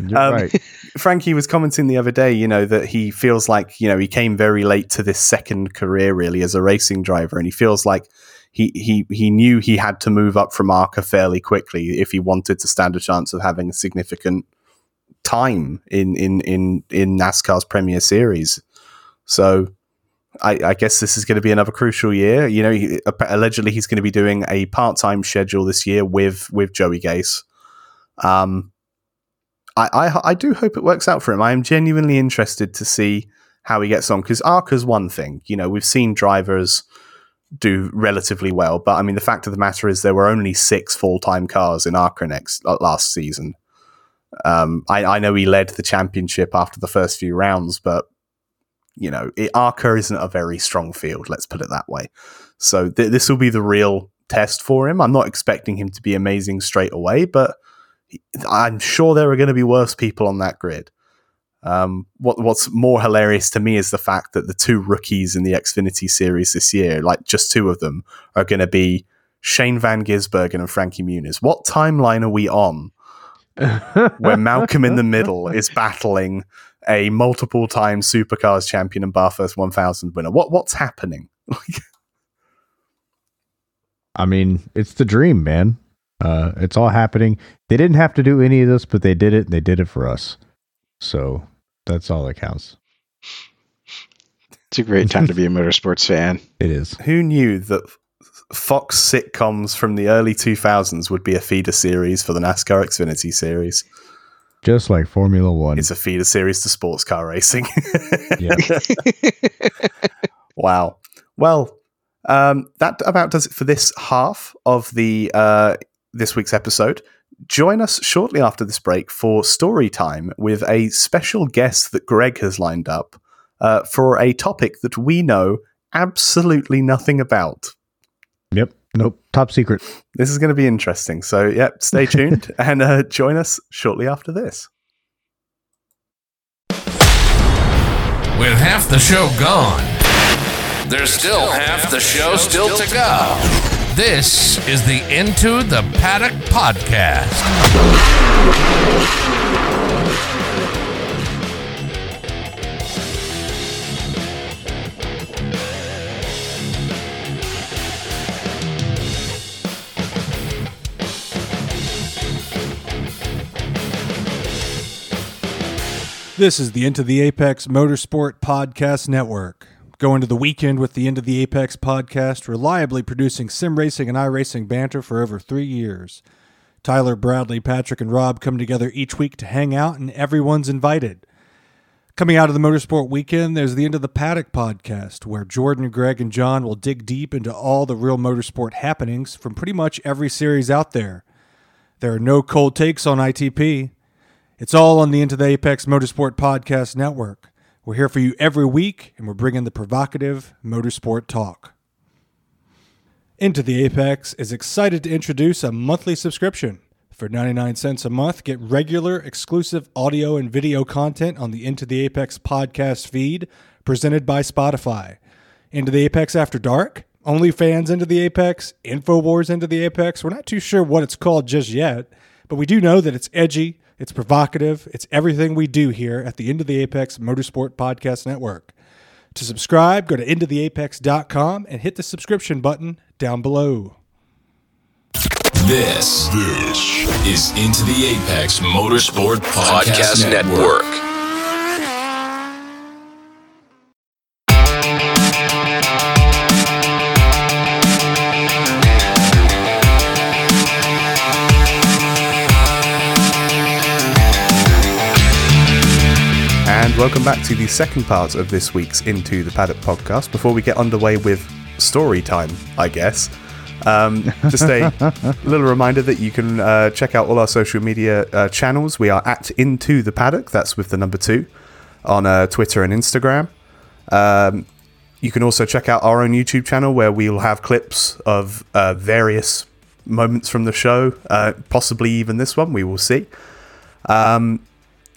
You're
um,
right.
Frankie was commenting the other day, you know, that he feels like, you know, he came very late to this second career really as a racing driver, and he feels like he he he knew he had to move up from ARCA fairly quickly if he wanted to stand a chance of having a significant time in in in in NASCAR's Premier Series. So I, I guess this is going to be another crucial year. You know, he, allegedly he's going to be doing a part-time schedule this year with with Joey Gase. Um, I, I, I do hope it works out for him. I am genuinely interested to see how he gets on because ARCA's one thing. You know, we've seen drivers do relatively well, but I mean, the fact of the matter is there were only six full-time cars in ARCA next uh, last season. Um, I, I know he led the championship after the first few rounds, but you know, it, Arca isn't a very strong field. Let's put it that way. So th- this will be the real test for him. I'm not expecting him to be amazing straight away, but I'm sure there are going to be worse people on that grid. Um, what, what's more hilarious to me is the fact that the two rookies in the Xfinity series this year, like just two of them, are going to be Shane Van Gisbergen and Frankie Muniz. What timeline are we on where Malcolm in the middle is battling a multiple time supercars champion and Bathurst 1000 winner. What what's happening?
I mean, it's the dream, man. Uh, it's all happening. They didn't have to do any of this, but they did it, and they did it for us. So that's all that counts.
It's a great time to be a motorsports fan.
It is.
Who knew that Fox sitcoms from the early 2000s would be a feeder series for the NASCAR Xfinity series?
Just like Formula One.
It's a feeder series to sports car racing. wow. Well, um, that about does it for this half of the uh, this week's episode. Join us shortly after this break for story time with a special guest that Greg has lined up uh, for a topic that we know absolutely nothing about.
Yep. Nope. Top secret.
This is going to be interesting. So, yep, stay tuned and uh, join us shortly after this.
With half the show gone, there's still half the show still to go. This is the Into the Paddock Podcast.
This is the Into the Apex Motorsport Podcast Network. Go into the weekend with the Into the Apex podcast, reliably producing sim racing and iRacing banter for over three years. Tyler, Bradley, Patrick, and Rob come together each week to hang out, and everyone's invited. Coming out of the Motorsport weekend, there's the Into the Paddock podcast, where Jordan, Greg, and John will dig deep into all the real motorsport happenings from pretty much every series out there. There are no cold takes on ITP. It's all on the Into the Apex Motorsport Podcast Network. We're here for you every week, and we're bringing the provocative motorsport talk. Into the Apex is excited to introduce a monthly subscription. For 99 cents a month, get regular exclusive audio and video content on the Into the Apex podcast feed presented by Spotify. Into the Apex After Dark, OnlyFans Into the Apex, InfoWars Into the Apex. We're not too sure what it's called just yet, but we do know that it's edgy, it's provocative. It's everything we do here at the Into the Apex Motorsport Podcast Network. To subscribe, go to intotheapex.com and hit the subscription button down below.
This, this is Into the Apex Motorsport Podcast, Podcast Network. Network.
Welcome back to the second part of this week's Into the Paddock podcast. Before we get underway with story time, I guess, um, just a little reminder that you can uh, check out all our social media uh, channels. We are at Into the Paddock, that's with the number two, on uh, Twitter and Instagram. Um, you can also check out our own YouTube channel where we'll have clips of uh, various moments from the show, uh, possibly even this one. We will see. Um,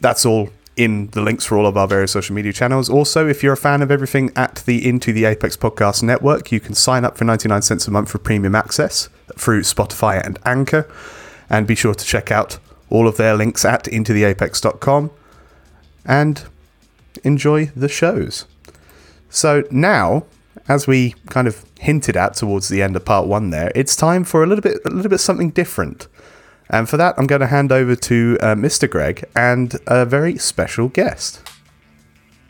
that's all in the links for all of our various social media channels. Also, if you're a fan of everything at the Into the Apex Podcast Network, you can sign up for 99 cents a month for premium access through Spotify and Anchor. And be sure to check out all of their links at intotheapex.com and enjoy the shows. So now, as we kind of hinted at towards the end of part one there, it's time for a little bit a little bit something different. And for that, I'm going to hand over to uh, Mr. Greg and a very special guest.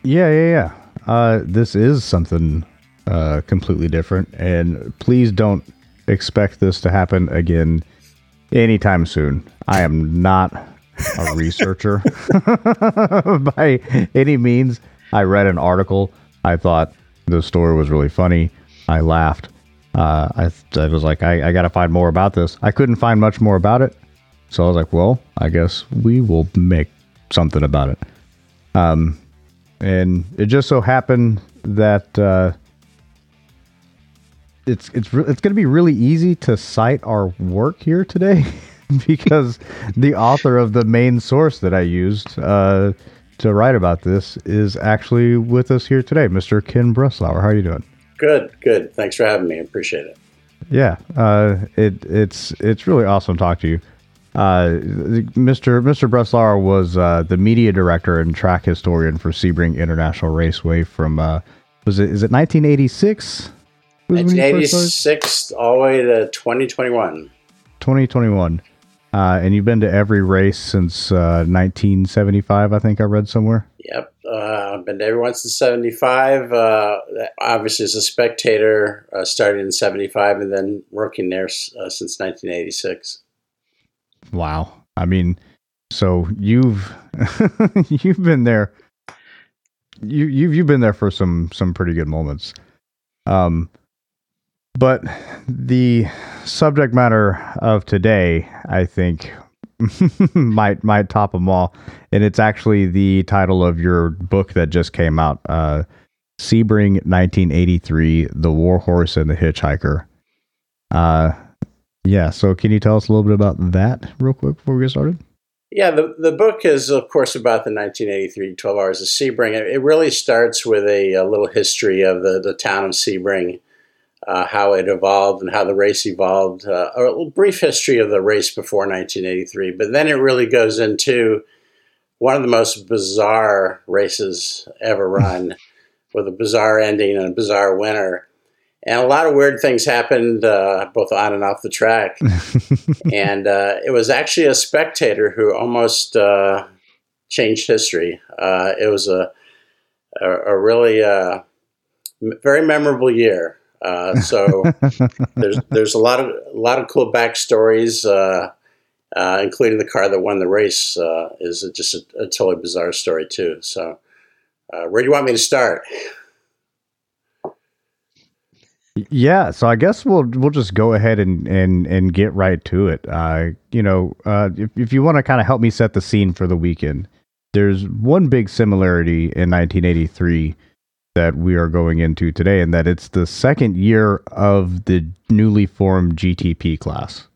Yeah, yeah, yeah. uh, this is something uh, completely different, and please don't expect this to happen again anytime soon. I am not a researcher by any means. I read an article. I thought the story was really funny. I laughed. Uh, I, I was like, I, I got to find more about this. I couldn't find much more about it. So I was like, well, I guess we will make something about it. Um, and it just so happened that uh, it's it's re- it's going to be really easy to cite our work here today because the author of the main source that I used uh, to write about this is actually with us here today, Mr. Ken Breslauer. How are you doing?
Good, good. Thanks for having me. I appreciate it.
Yeah, uh, it it's it's really awesome to talk to you. Uh, Mr. Mr. Breslauer was uh, the media director and track historian for Sebring International Raceway from uh, was it is it 1986?
1986 all the way to 2021.
2021. Uh, and you've been to every race since uh, 1975, I think I read somewhere.
Yep. Uh, I've been to every one since 75. Uh, obviously, as a spectator, uh, starting in 75 and then working there uh, since 1986.
Wow. I mean, so you've you've been there. You you've you've been there for some some pretty good moments. Um, but the subject matter of today, I think, might might top them all, and it's actually the title of your book that just came out, uh, Sebring 1983: The Warhorse and the Hitchhiker. Uh, yeah. So, can you tell us a little bit about that real quick before we get started?
Yeah, the, the book is, of course, about the 1983 12 Hours of Sebring. It really starts with a, a little history of the, the town of Sebring uh, how it evolved and how the race evolved. Uh, a brief history of the race before 1983, but then it really goes into one of the most bizarre races ever run, with a bizarre ending and a bizarre winner. And a lot of weird things happened uh, both on and off the track. and uh, it was actually a spectator who almost uh, changed history. Uh, it was a, a, a really very memorable year. Uh, so there's there's a lot of a lot of cool backstories, uh, uh, including the car that won the race uh, is just a, a, totally bizarre story too. So uh, where do you want me to start?
Yeah, so I guess we'll we'll just go ahead and and and get right to it. Uh, you know, if if you want to kind of help me set the scene for the weekend, there's one big similarity in 1983 that we are going into today, and that it's the second year of the newly formed GTP class.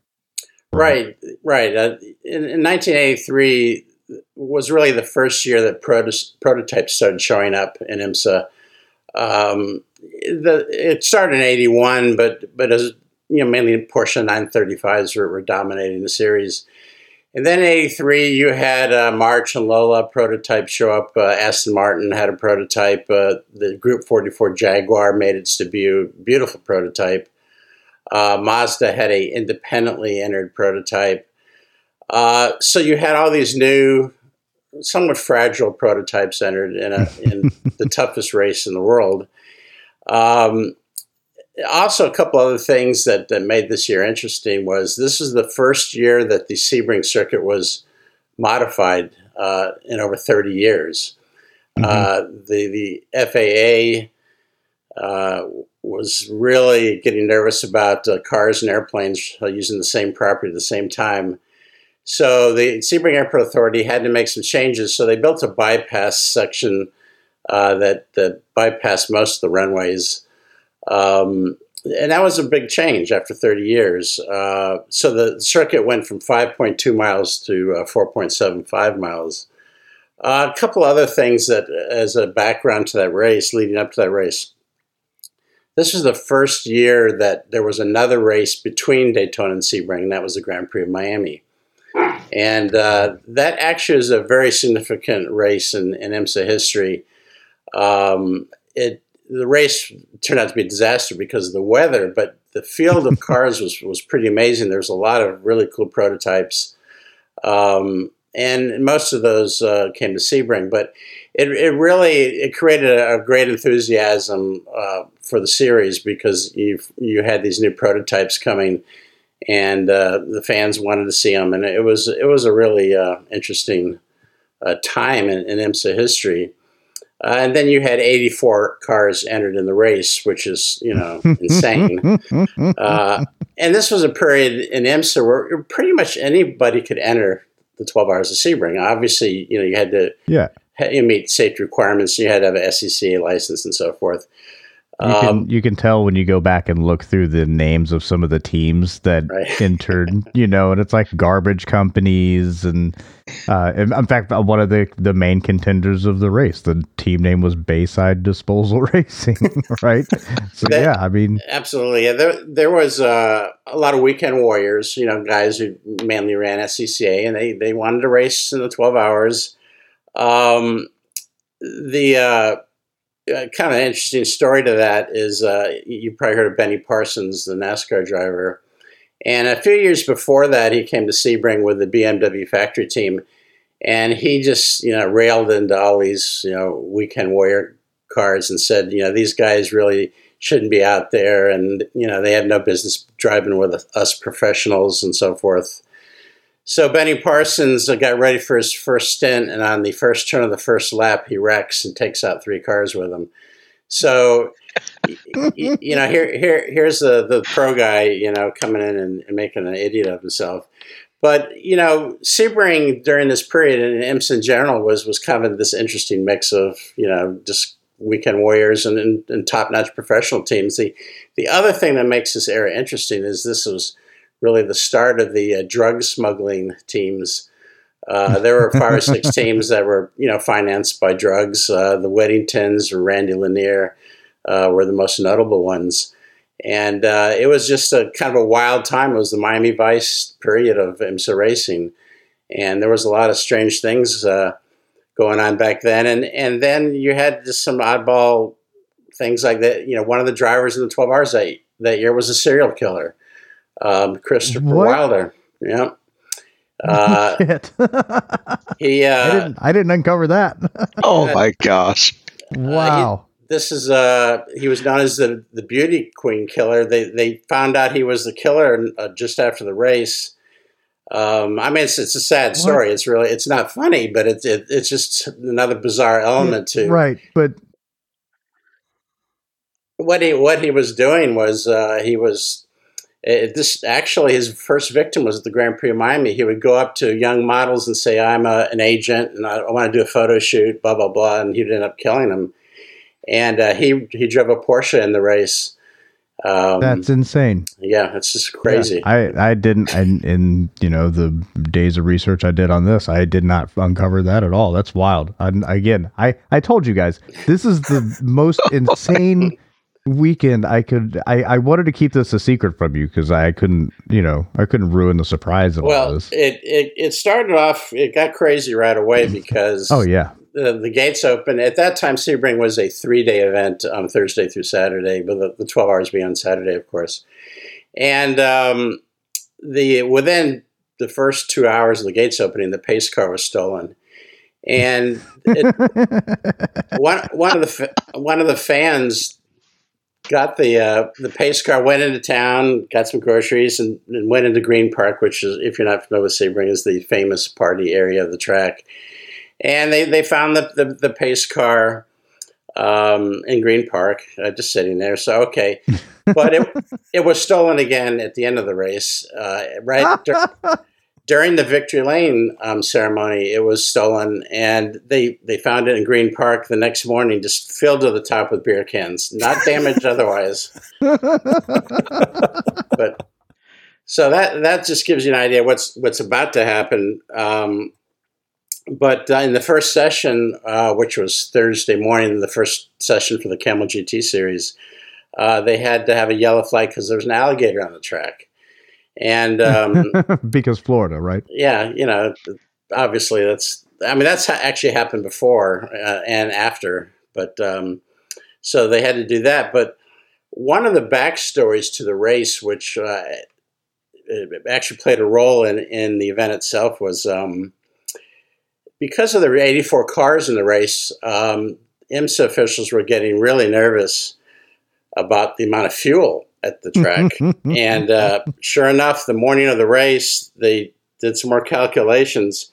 Right, right. Uh, in, in, 1983 was really the first year that proto- prototypes started showing up in IMSA. Um, the, it started in 81, but but as you know, mainly Porsche 935s were, were dominating the series. And then in 83, you had uh, March and Lola prototype show up. Uh, Aston Martin had a prototype. Uh, the Group 44 Jaguar made its debut. Beautiful prototype. Uh, Mazda had a independently entered prototype. Uh, so you had all these new, somewhat fragile prototypes entered in, a, in the toughest race in the world. Um, also, a couple other things that, that made this year interesting was this is the first year that the Sebring circuit was modified uh, in over 30 years. Mm-hmm. Uh, the the FAA uh, was really getting nervous about uh, cars and airplanes uh, using the same property at the same time. So the Sebring Airport Authority had to make some changes. So they built a bypass section uh, that that bypassed most of the runways. Um, and that was a big change after 30 years. Uh, so the circuit went from 5.2 miles to uh, 4.75 miles. Uh, a couple other things that, as a background to that race, leading up to that race, this was the first year that there was another race between Daytona and Sebring, and that was the Grand Prix of Miami. And uh, that actually is a very significant race in, in IMSA history. Um, it the race turned out to be a disaster because of the weather, but the field of cars was, was pretty amazing. There's a lot of really cool prototypes. Um, and most of those uh, came to Sebring. But it, it really it created a, a great enthusiasm uh, for the series because you you had these new prototypes coming, and uh, the fans wanted to see them, and it was it was a really uh, interesting uh, time in, in IMSA history. Uh, and then you had 84 cars entered in the race, which is, you know, insane. Uh, and this was a period in IMSA where pretty much anybody could enter the 12 hours of Sebring. Obviously, you know, you had to
Yeah.
you meet safety requirements. You had to have an SCCA license and so forth.
You
Um,
can you can tell when you go back and look through the names of some of the teams that
Right.
entered, you know, and it's like garbage companies and uh, in, in fact one of the the main contenders of the race, the team name was Bayside Disposal Racing, right? So
That-
yeah, I mean,
Absolutely. Yeah, there, there was uh, a lot of weekend warriors, you know, guys who mainly ran SCCA, and they, they wanted to race in the 12 hours. Um, the uh, uh, kind of interesting story to that is uh, you probably heard of Benny Parsons, the NASCAR driver. And a few years before that, he came to Sebring with the BMW factory team, and he just, you know, railed into all these, you know, weekend warrior cars and said, you know, these guys really shouldn't be out there. And you know they have no business driving with us professionals and so forth so benny parsons uh, got ready for his first stint and on the first turn of the first lap he wrecks and takes out three cars with him so you know here here here's the the pro guy you know coming in and, and making an idiot of himself but you know sebring during this period and IMSA in general was was kind of this interesting mix of you know just weekend warriors and, and, and top-notch professional teams. The the other thing that makes this era interesting is this was really the start of the uh, drug smuggling teams. Uh, there were five or six teams that were you know financed by drugs. Uh, the Whittingtons Randy Lanier uh, were the most notable ones. And uh, it was just a kind of a wild time. It was the Miami Vice period of IMSA racing, and there was a lot of strange things uh, going on back then. And and then you had just some oddball things like that. You know, one of the drivers in the 12 hours that, that year was a serial killer, um, Christopher
What?
Wilder. Yeah. Uh,
shit.
he,
I
uh,
didn't I didn't uncover that.
Oh my gosh.
wow.
this is, uh, he was known as the, the beauty queen killer. They, they found out he was the killer uh, just after the race. Um, I mean, it's, it's a sad story. It's really, it's not funny, but it's, it, it's just another bizarre element to
right, but
what he what he was doing was uh, he was it, this actually his first victim was at the Grand Prix of Miami. He would go up to young models and say, "I'm a, an agent and I, I want to do a photo shoot," blah blah blah, and he'd end up killing them. And uh, he he drove a Porsche in the race. Um,
that's insane.
yeah, it's just crazy.
I I didn't and in you know the days of research I did on this I did not uncover that at all. That's wild. I, again, I I told you guys this is the most insane weekend I could. I I wanted to keep this a secret from you because I couldn't you know I couldn't ruin the surprise of all
well,
this.
it, it it started off. It got crazy right away because
Oh yeah,
the, the gates open. At that time, Sebring was a three day event on Thursday through Saturday, but the, the 12 hours be on Saturday, of course. And um, the within the first two hours of the gates opening, the pace car was stolen. And it, one, one of the one of the fans got the uh, the pace car, went into town, got some groceries, and, and went into Green Park, which is, if you're not familiar with Sebring, is the famous party area of the track and they, they found the, the, the pace car um, in Green Park, uh, just sitting there. So okay, but it it was stolen again at the end of the race, uh, right dur- during the victory lane um, ceremony. It was stolen, and they they found it in Green Park the next morning, just filled to the top with beer cans, not damaged otherwise. but so that that just gives you an idea what's what's about to happen. Um, but uh, in the first session, uh, which was Thursday morning, the first session for the Camel GT series, uh, they had to have a yellow flag because there was an alligator on the track. And um,
because Florida, right?
yeah, you know, obviously that's, I mean, that's ha- actually happened before uh, and after. But um, so they had to do that. But one of the backstories to the race, which uh, actually played a role in, in the event itself, was. Um, because of the 84 cars in the race, um, IMSA officials were getting really nervous about the amount of fuel at the track. and uh, sure enough, the morning of the race, they did some more calculations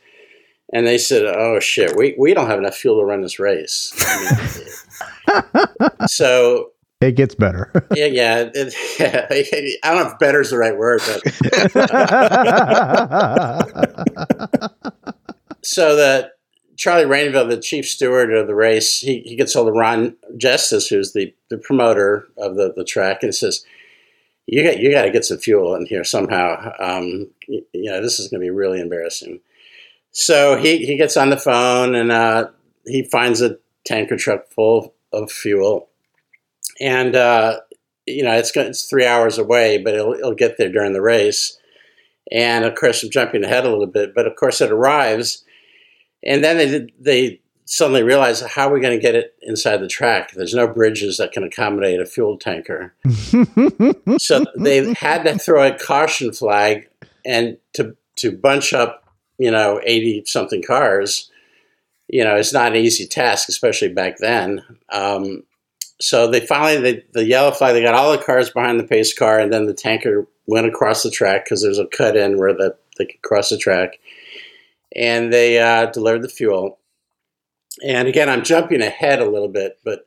and they said, "Oh shit, we, we don't have enough fuel to run this race." I mean, so
it gets better.
yeah, yeah, it, yeah, I don't know if "better" is the right word, but so that Charlie Rainville, the chief steward of the race, he, he gets hold of Ron Justice, who's the, the promoter of the, the track, and says, "You got you got to get some fuel in here somehow. Um, you, you know, this is going to be really embarrassing." So he, he gets on the phone and uh, he finds a tanker truck full of fuel. And, uh, you know, it's, it's three hours away, but it'll, it'll get there during the race. And of course, I'm jumping ahead a little bit, but of course, it arrives. And then they, they suddenly realize how are we going to get it inside the track? There's no bridges that can accommodate a fuel tanker. so they had to throw a caution flag and to, to bunch up you know, 80 something cars, you know, it's not an easy task, especially back then. Um, so they finally, the, the yellow flag, they got all the cars behind the pace car, and then the tanker went across the track because there's a cut in where the, they could cross the track. And they uh, delivered the fuel. And again, I'm jumping ahead a little bit, but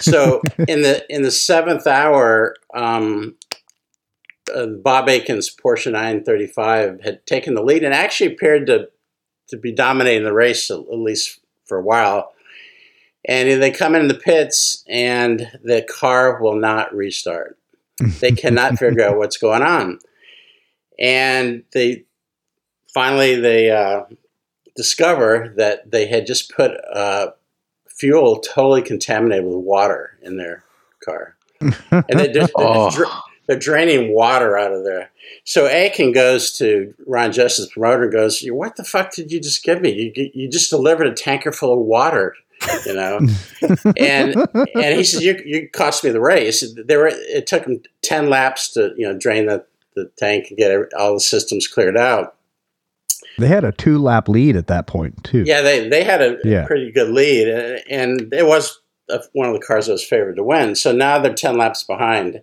so in the in the seventh hour, um, uh, Bob Akin's Porsche 935 had taken the lead and actually appeared to to be dominating the race at least for a while. And they come in the pits and the car will not restart. They cannot figure out what's going on. And they finally they uh, discover that they had just put uh, fuel totally contaminated with water in their car. And they just, oh they're draining water out of there. So Akin goes to Ron Justice, promoter, and goes, "What the fuck did you just give me? You you just delivered a tanker full of water." you know, and and he says you you cost me the race. There were it took him ten laps to you know drain the, the tank and get all the systems cleared out.
They had a two lap lead at that point too.
Yeah, they they had a yeah. pretty good lead, and it was one of the cars that was favored to win. So now they're ten laps behind,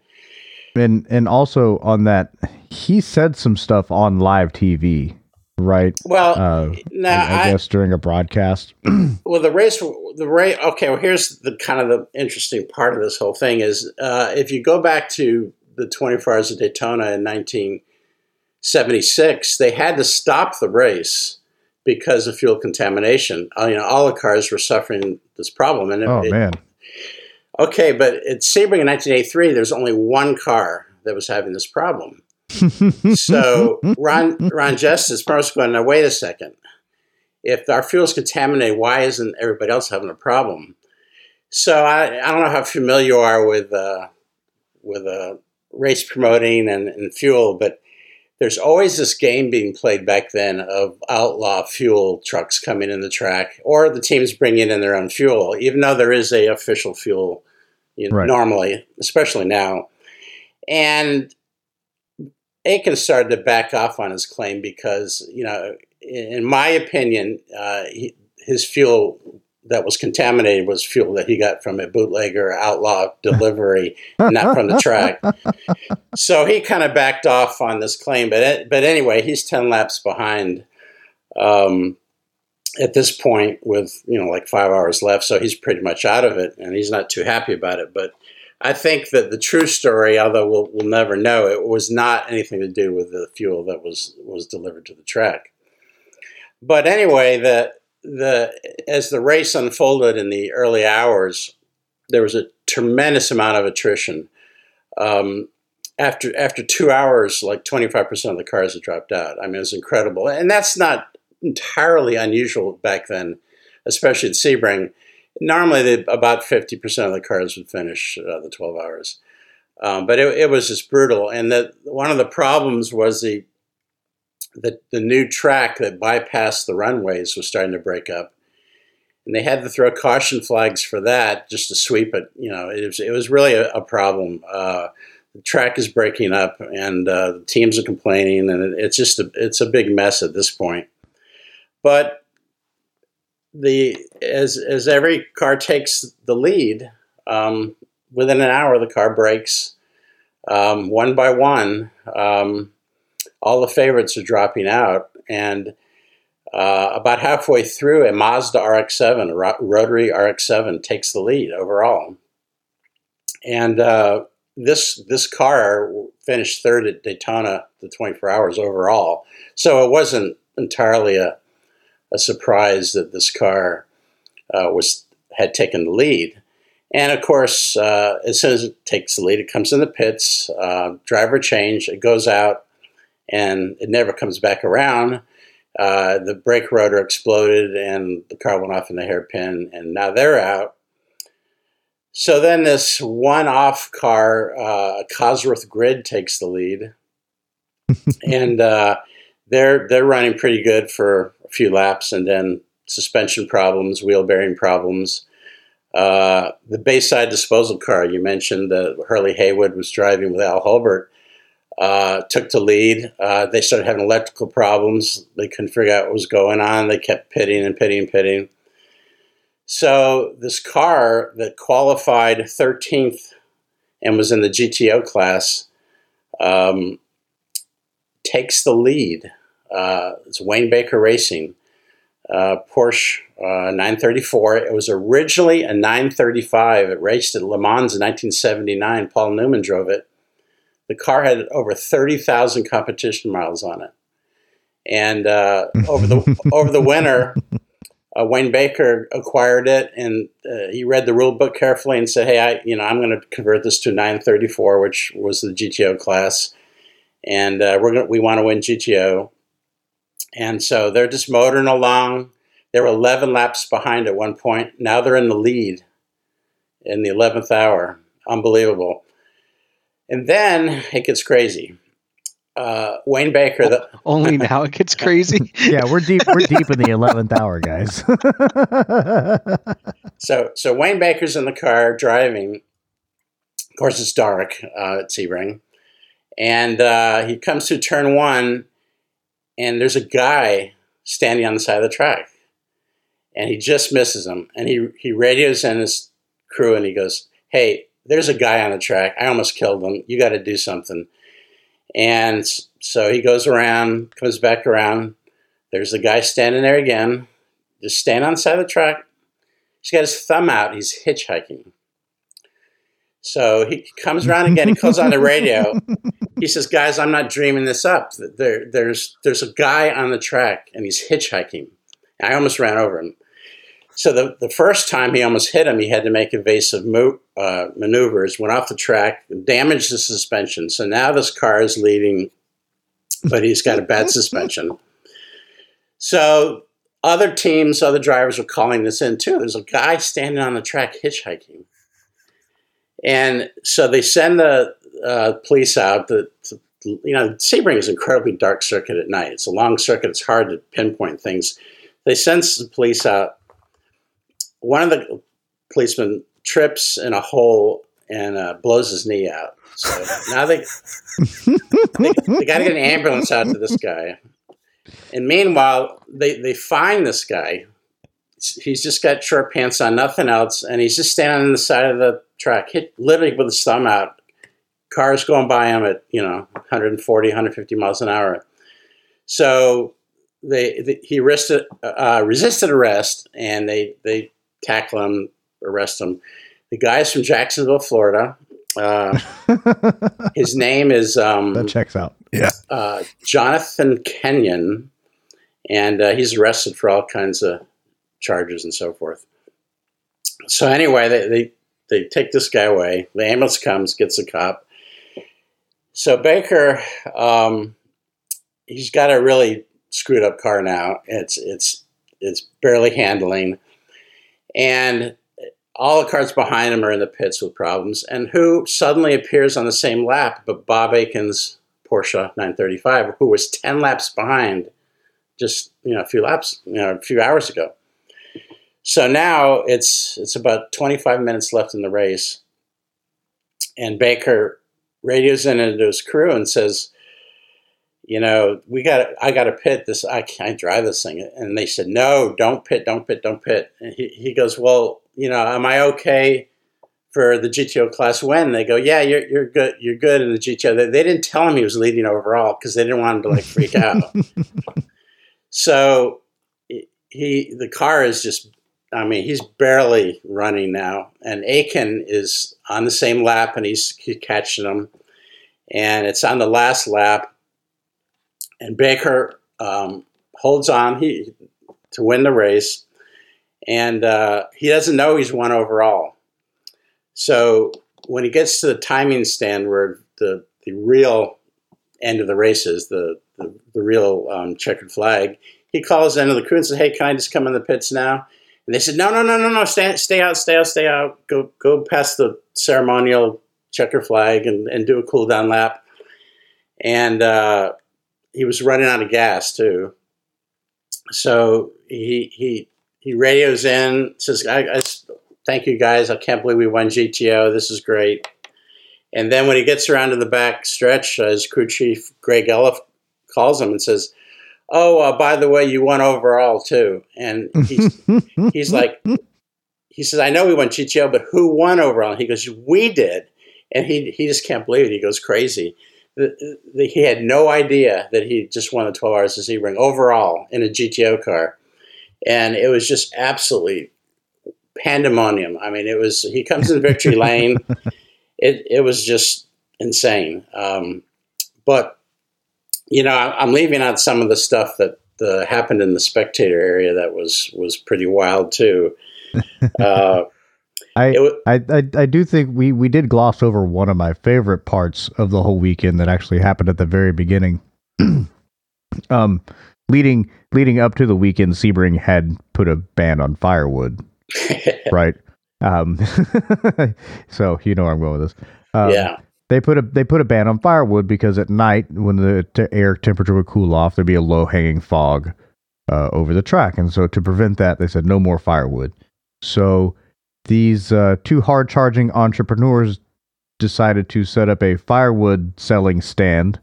and and also on that, he said some stuff on live TV, right?
Well, uh, now
I, I, guess during a broadcast.
well, the race, the race. Okay, well, here's the kind of the interesting part of this whole thing is uh, if you go back to the 24 Hours of Daytona in 1976, they had to stop the race because of fuel contamination. Uh, you know, all the cars were suffering this problem, and it,
oh man.
Okay, but at Sebring in 1983, there's only one car that was having this problem. so Ron Ron Justice was going, now wait a second. If our fuel is contaminated, why isn't everybody else having a problem? So I, I don't know how familiar you are with uh, with uh, race promoting and, and fuel, but there's always this game being played back then of outlaw fuel trucks coming in the track, or the teams bringing in their own fuel, even though there is a official fuel you know, right. normally, especially now. And Akin started to back off on his claim because, you know, in my opinion, uh, he, his fuel that was contaminated was fuel that he got from a bootlegger outlaw delivery, not from the track. So he kind of backed off on this claim, but but anyway, he's ten laps behind. Um, at this point with you know like five hours left so he's pretty much out of it and he's not too happy about it but i think that the true story although we'll, we'll never know it was not anything to do with the fuel that was was delivered to the track but anyway the the as the race unfolded in the early hours there was a tremendous amount of attrition um, after after two hours like 25% of the cars had dropped out i mean it was incredible and that's not entirely unusual back then, especially at Sebring. Normally, about 50% of the cars would finish uh, the 12 hours. Um, but it, it, was just brutal. And the, one of the problems was the, the, the new track that bypassed the runways was starting to break up. And they had to throw caution flags for that just to sweep it. You know, it was, it was really a, a problem. Uh, the track is breaking up and uh, the teams are complaining and it, it's just a, it's a big mess at this point. But the as as every car takes the lead, um, within an hour the car breaks um, one by one. Um, all the favorites are dropping out, and uh, about halfway through, a Mazda RX-7, a ro- rotary RX-7, takes the lead overall. And uh, this this car finished third at Daytona, the 24 Hours overall. So it wasn't entirely a a surprise that this car uh, was had taken the lead. And of course, uh, as soon as it takes the lead, it comes in the pits, uh, driver change, it goes out, and it never comes back around. Uh, the brake rotor exploded, and the car went off in the hairpin, and now they're out. So then, this one-off car, uh, Cosworth Grid, takes the lead, and uh, they're they're running pretty good for a few laps, and then suspension problems, wheel bearing problems. Uh, the Bayside disposal car you mentioned that Hurley Haywood was driving with Al Holbert uh, took the lead. Uh, they started having electrical problems. They couldn't figure out what was going on. They kept pitting and pitting and pitting. So this car that qualified 13th and was in the GTO class um, takes the lead. Uh, it's Wayne Baker Racing uh, Porsche uh, 934. It was originally a 935. It raced at Le Mans in 1979. Paul Newman drove it. The car had over 30,000 competition miles on it. And uh, over the over the winter, uh, Wayne Baker acquired it, and uh, he read the rule book carefully and said, "Hey, I you know I'm going to convert this to 934, which was the GTO class, and uh, we're gonna, we want to win GTO." And so they're just motoring along. They were 11 laps behind at one point. Now they're in the lead in the 11th hour. Unbelievable. And then it gets crazy. Uh, Wayne Baker. The,
Only now it gets crazy.
yeah, we're deep. We're deep in the eleventh hour, guys.
so, so Wayne Baker's in the car driving. Of course, it's dark uh, at Sebring, and uh, he comes to turn one, and there's a guy standing on the side of the track, and he just misses him, and he he radios in his crew, and he goes, "Hey, there's a guy on the track. I almost killed him. You got to do something." And so he goes around, comes back around. There's a guy standing there again, just standing on the side of the track. He's got his thumb out. He's hitchhiking. So he comes around again. He calls on the radio. He says, "Guys, I'm not dreaming this up. There, there's there's a guy on the track, and he's hitchhiking. I almost ran over him. So the, the first time he almost hit him, he had to make evasive mo- uh, maneuvers, went off the track, damaged the suspension. So now this car is leading, but he's got a bad suspension. So other teams, other drivers are calling this in too. There's a guy standing on the track hitchhiking. And so they send the uh, police out. To, you know, Sebring is an incredibly dark circuit at night. It's a long circuit. It's hard to pinpoint things. They send the police out one of the policemen trips in a hole and uh, blows his knee out. So now they they, they got to get an ambulance out to this guy. And meanwhile, they they find this guy. He's just got short pants on, nothing else, and he's just standing on the side of the track, hit literally with his thumb out. Cars going by him at you know 140, 150 miles an hour. So they, they he uh, resisted arrest, and they they tackle him, arrest him. The guy's from Jacksonville, Florida. Uh, his name is um,
that checks out.
Yeah,
uh, Jonathan Kenyon, and uh, he's arrested for all kinds of charges and so forth. So anyway, they, they they take this guy away. The ambulance comes, gets the cop. So Baker, um, he's got a really screwed up car now. It's it's it's barely handling and all the cars behind him are in the pits with problems. And who suddenly appears on the same lap but Bob Akin's Porsche 935, who was 10 laps behind just you know a few laps, you know, a few hours ago. So now it's it's about 25 minutes left in the race, and Baker radios in into his crew and says, you know, we got I got to pit this. I can't drive this thing. And they said, no, don't pit, don't pit, don't pit. And he, he goes, well, you know, am I okay for the GTO class when? They go, yeah, you're, you're good. You're good in the GTO. They, they didn't tell him he was leading overall because they didn't want him to like freak out. so he, the car is just, I mean, he's barely running now. And Akin is on the same lap and he's, he's catching him. And it's on the last lap and Baker um, holds on he, to win the race, and uh, he doesn't know he's won overall. So when he gets to the timing stand where the the real end of the race is, the the, the real um, checkered flag, he calls into the crew and says, "Hey, can I just come in the pits now?" And they said, "No, no, no, no, no, stay, stay out, stay out, stay out. Go, go past the ceremonial checker flag and, and do a cool down lap." And uh, he was running out of gas too. So he he he radios in says, I, I, "Thank you guys! I can't believe we won GTO. This is great." And then when he gets around to the back stretch, uh, his crew chief Greg Elliff calls him and says, "Oh, uh, by the way, you won overall too." And he's he's like, he says, "I know we won GTO, but who won overall?" And he goes, "We did." And he he just can't believe it. He goes crazy the, the, he had no idea that he just won the 12 hours of Sebring overall in a GTO car. And it was just absolutely pandemonium. I mean, it was, he comes in victory lane. It, it was just insane. Um, but, you know, I, am leaving out some of the stuff that uh, happened in the spectator area that was, was pretty wild too. Uh,
I, I, I I do think we we did gloss over one of my favorite parts of the whole weekend that actually happened at the very beginning. um, leading leading up to the weekend, Sebring had put a ban on firewood, right? Um, so you know where I'm going with this. Um,
yeah.
They put a they put a ban on firewood because at night when the t- air temperature would cool off, there'd be a low hanging fog uh, over the track, and so to prevent that, they said no more firewood. So these uh, two hard charging entrepreneurs decided to set up a firewood selling stand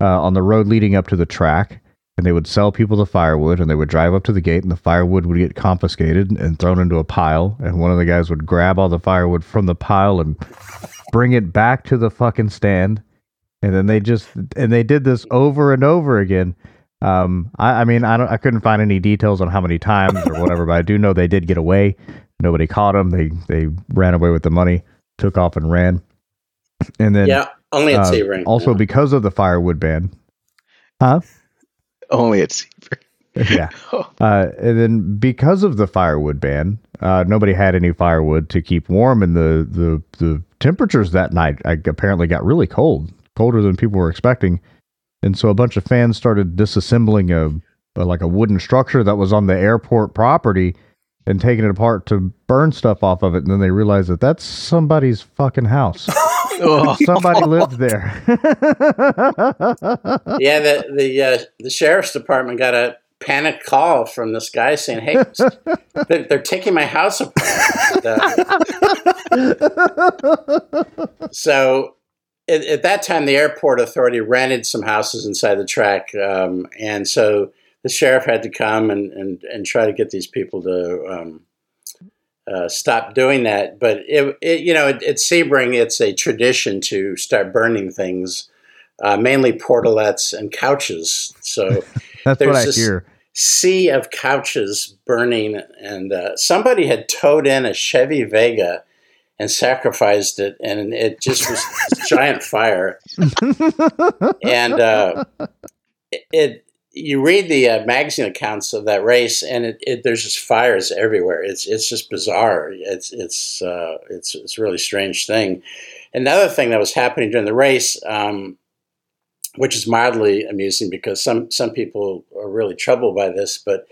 uh, on the road leading up to the track. And they would sell people the firewood, and they would drive up to the gate, and the firewood would get confiscated and thrown into a pile. And one of the guys would grab all the firewood from the pile and bring it back to the fucking stand. And then they just and they did this over and over again. Um, I, I mean, I don't, I couldn't find any details on how many times or whatever, but I do know they did get away. Nobody caught them. They they ran away with the money, took off and ran. And then
yeah, only at uh, Sebring.
Also,
yeah.
because of the firewood ban, huh?
Only at Sebring.
yeah. Uh, and then because of the firewood ban, uh, nobody had any firewood to keep warm, and the the the temperatures that night I, apparently got really cold, colder than people were expecting. And so a bunch of fans started disassembling a, a like a wooden structure that was on the airport property and taking it apart to burn stuff off of it, and then they realize that that's somebody's fucking house. Somebody lived there.
yeah, the the uh, the sheriff's department got a panic call from this guy saying, "Hey, they're, they're taking my house apart." so, at, at, that time, the airport authority rented some houses inside the track, um, and so the sheriff had to come and, and, and try to get these people to um, uh, stop doing that. But it, it you know, at, at Sebring, it's a tradition to start burning things, uh, mainly portalettes and couches. So
that's what I hear.
Sea of couches burning, and uh, somebody had towed in a Chevy Vega and sacrificed it, and it just was this giant fire. and uh, it you read the uh, magazine accounts of that race, and it, it, there's just fires everywhere. It's it's just bizarre. It's it's uh, it's it's a really strange thing. Another thing that was happening during the race, um, which is mildly amusing because some some people are really troubled by this, but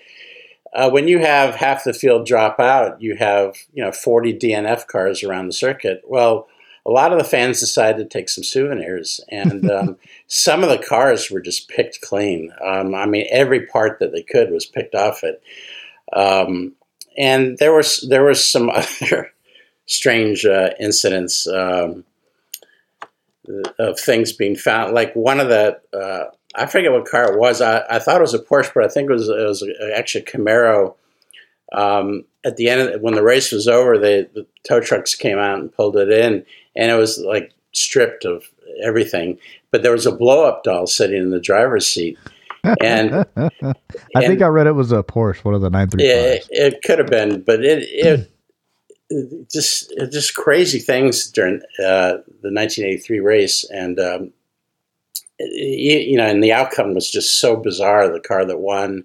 uh, when you have half the field drop out, you have you know 40 DNF cars around the circuit. Well a lot of the fans decided to take some souvenirs, and um, some of the cars were just picked clean. Um, I mean, every part that they could was picked off it. Um, and there was there was some other strange uh, incidents um, of things being found. Like one of the uh, I forget what car it was. I, I thought it was a Porsche, but I think it was it was actually a Camaro. Um, at the end, of, when the race was over, they, the tow trucks came out and pulled it in, and it was like stripped of everything. But there was a blow up doll sitting in the driver's seat, and
I and, think I read it was a Porsche, one of the nine three.
Yeah, it, it could have been, but it it, it just it just crazy things during uh, the 1983 race, and um, you know, and the outcome was just so bizarre. The car that won,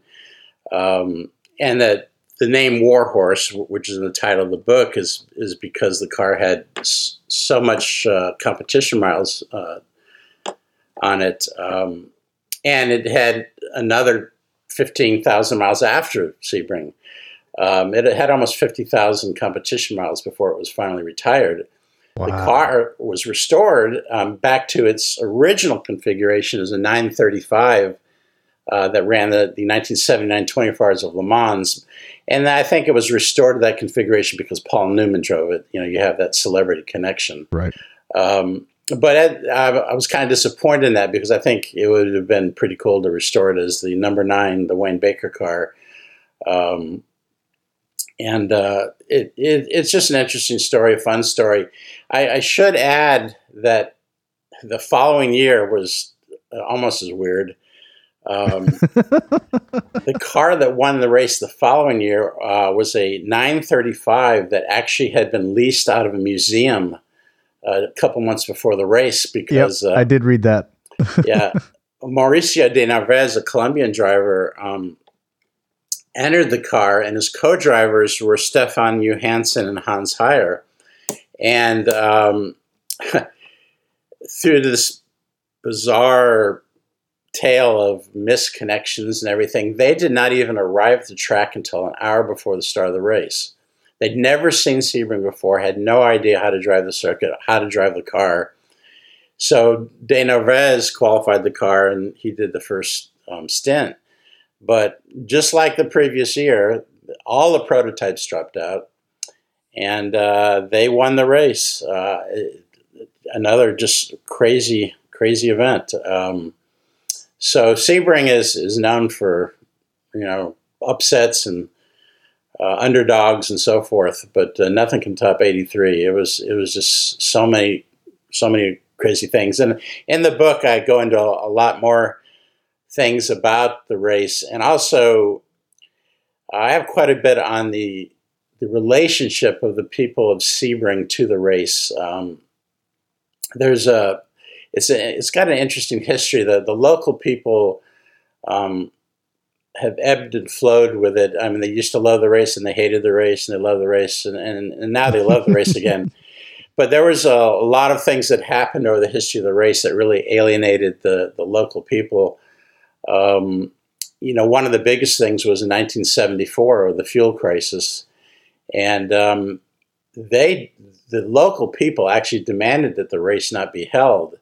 um, and that the name Warhorse, which is in the title of the book, is is because the car had so much uh, competition miles uh, on it, um, and it had another fifteen thousand miles after Sebring. Um, it had almost fifty thousand competition miles before it was finally retired. Wow. The car was restored um, back to its original configuration as a 935 uh, that ran the, the 1979 24 Hours of Le Mans. And I think it was restored to that configuration because Paul Newman drove it. You know, you have that celebrity connection.
Right.
Um, but I, I, was kind of disappointed in that because I think it would have been pretty cool to restore it as the number nine, the Wayne Baker car. Um, and uh, it, it, it's just an interesting story, a fun story. I, I, should add that the following year was uh, almost as weird. Um, the car that won the race the following year uh, was a 935 that actually had been leased out of a museum uh, a couple months before the race because
yep, I did read that.
yeah, Mauricio de Narvaez, a Colombian driver, um, entered the car, and his co-drivers were Stefan Johansson and Hans Heyer. And um, through this bizarre tale of misconnections and everything, they did not even arrive at the track until an hour before the start of the race. They'd never seen Sebring before, had no idea how to drive the circuit, how to drive the car. So De qualified the car, and he did the first um, stint. But just like the previous year, all the prototypes dropped out, and uh, they won the race. Uh, another just crazy, crazy event. Um, so Sebring is is known for you know upsets and uh, underdogs and so forth, but uh, nothing can top '83. It was it was just so many so many crazy things. And in the book, I go into a, lot more things about the race, and also I have quite a bit on the the relationship of the people of Sebring to the race. Um, there's a it's a, it's got an interesting history. The the local people um, have ebbed and flowed with it. I mean, they used to love the race and they hated the race and they love the race and, and, and now they love the race again. But there was a, a, lot of things that happened over the history of the race that really alienated the, the local people. Um, you know, one of the biggest things was in 1974, the fuel crisis, and um, they, the local people, actually demanded that the race not be held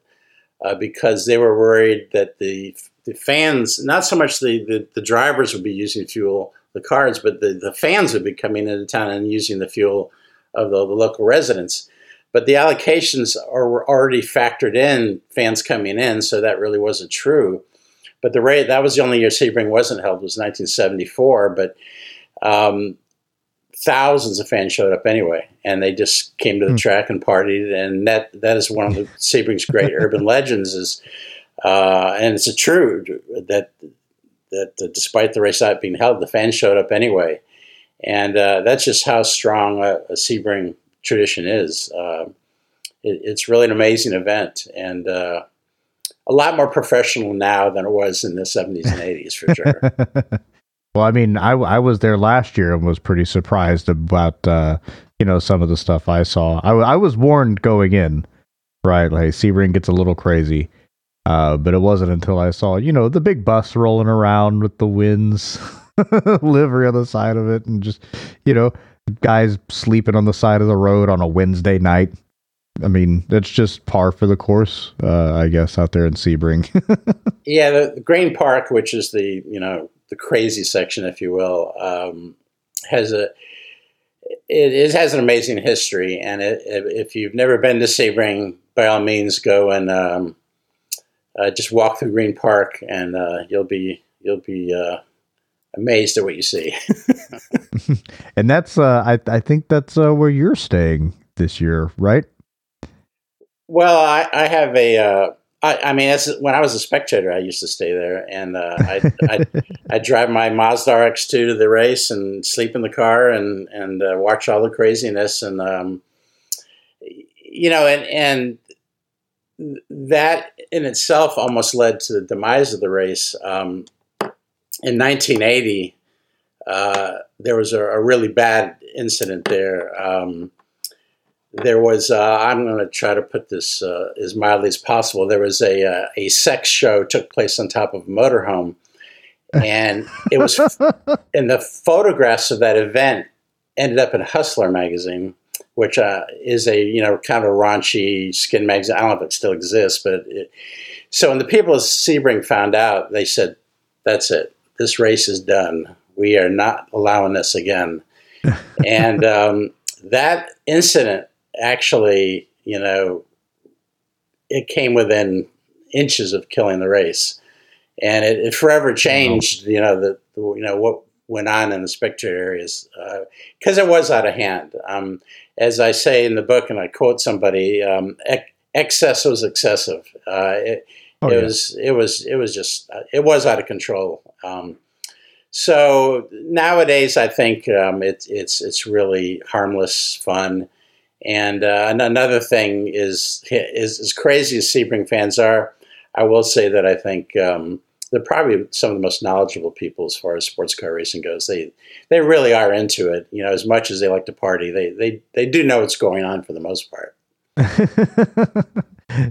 uh, because they were worried that the the fans, not so much the, the, the drivers would be using fuel, the cars, but the, the fans would be coming into town and using the fuel of the, the local residents. But the allocations are, were already factored in fans coming in, so that really wasn't true. But the rate that was the only year Sebring wasn't held was 1974. But um, thousands of fans showed up anyway, and they just came to the mm. track and partied. And that that is one of the Sebring's great urban legends. Is uh, and it's a true that that uh, despite the race not being held, the fans showed up anyway, and uh, that's just how strong a, a Sebring tradition is. Uh, it, it's really an amazing event, and uh, a lot more professional now than it was in the 70s and 80s for sure.
well, I mean, I, I was there last year and was pretty surprised about, uh, you know, some of the stuff I saw. I, I was warned going in, right? Like, Sebring gets a little crazy. Uh, but it wasn't until I saw, you know, the big bus rolling around with the winds livery on the side of it and just, you know, guys sleeping on the side of the road on a Wednesday night I mean, that's just par for the course, uh, I guess, out there in Sebring.
yeah, the, the Green Park, which is the you know the crazy section, if you will, um, has a it, it, has an amazing history, and it, if you've never been to Sebring, by all means go and um, uh, just walk through Green Park, and uh, you'll be you'll be uh, amazed at what you see.
and that's uh, I I think that's uh, where you're staying this year, right?
Well, I, I have a. I, I mean, as, when I was a spectator, I used to stay there, and uh, I I I drive my Mazda RX2 to the race and sleep in the car and and uh, watch all the craziness and um, you know and and that in itself almost led to the demise of the race. Um, in 1980, uh, there was a, a, really bad incident there. Um, there was, uh, I'm going to try to put this uh, as mildly as possible. There was a, uh, a sex show took place on top of a motorhome. And it was, and the photographs of that event ended up in Hustler magazine which uh, is a you know kind of a raunchy skin magazine. I don't know if it still exists, but it, so when the people of Sebring found out, they said, "That's it. This race is done. We are not allowing this again." and um, that incident actually, you know, it came within inches of killing the race, and it, it forever changed. You know the, the, you know what went on in the spectator areas because uh, it was out of hand. Um, as I say in the book, and I quote somebody, um, excess was excessive. Uh, it, oh, it yeah. was it was it was just uh, it was out of control. Um, so nowadays, I think um, it, it's it's really harmless fun. And, uh, another thing is, is as crazy as Sebring fans are, I will say that I think um, they're probably some of the most knowledgeable people as far as sports car racing goes. They they really are into it. You know, as much as they like to party, they they they do know what's going on for the most part.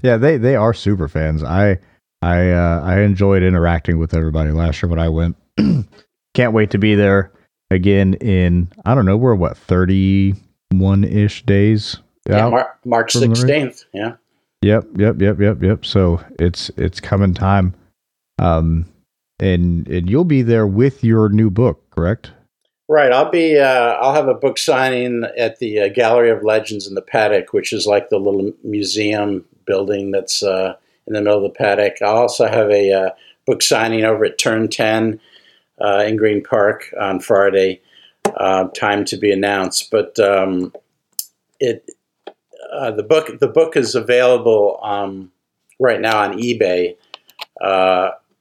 yeah, they they are super fans. I I uh, I enjoyed interacting with everybody last year when I went. Can't wait to be there again in I don't know we're what thirty one ish days.
Yeah, Mar- March sixteenth. Yeah.
Yep, yep, yep, yep, yep. So it's it's coming time. Um, and and you'll be there with your new book, correct?
Right. I'll be. Uh, I'll have a book signing at the uh, Gallery of Legends in the paddock, which is like the little museum building that's uh, in the middle of the paddock. I'll also have a uh, book signing over at Turn Ten uh, in Green Park on Friday. Uh, time to be announced, but um, it the book the book is available um, right now on eBay.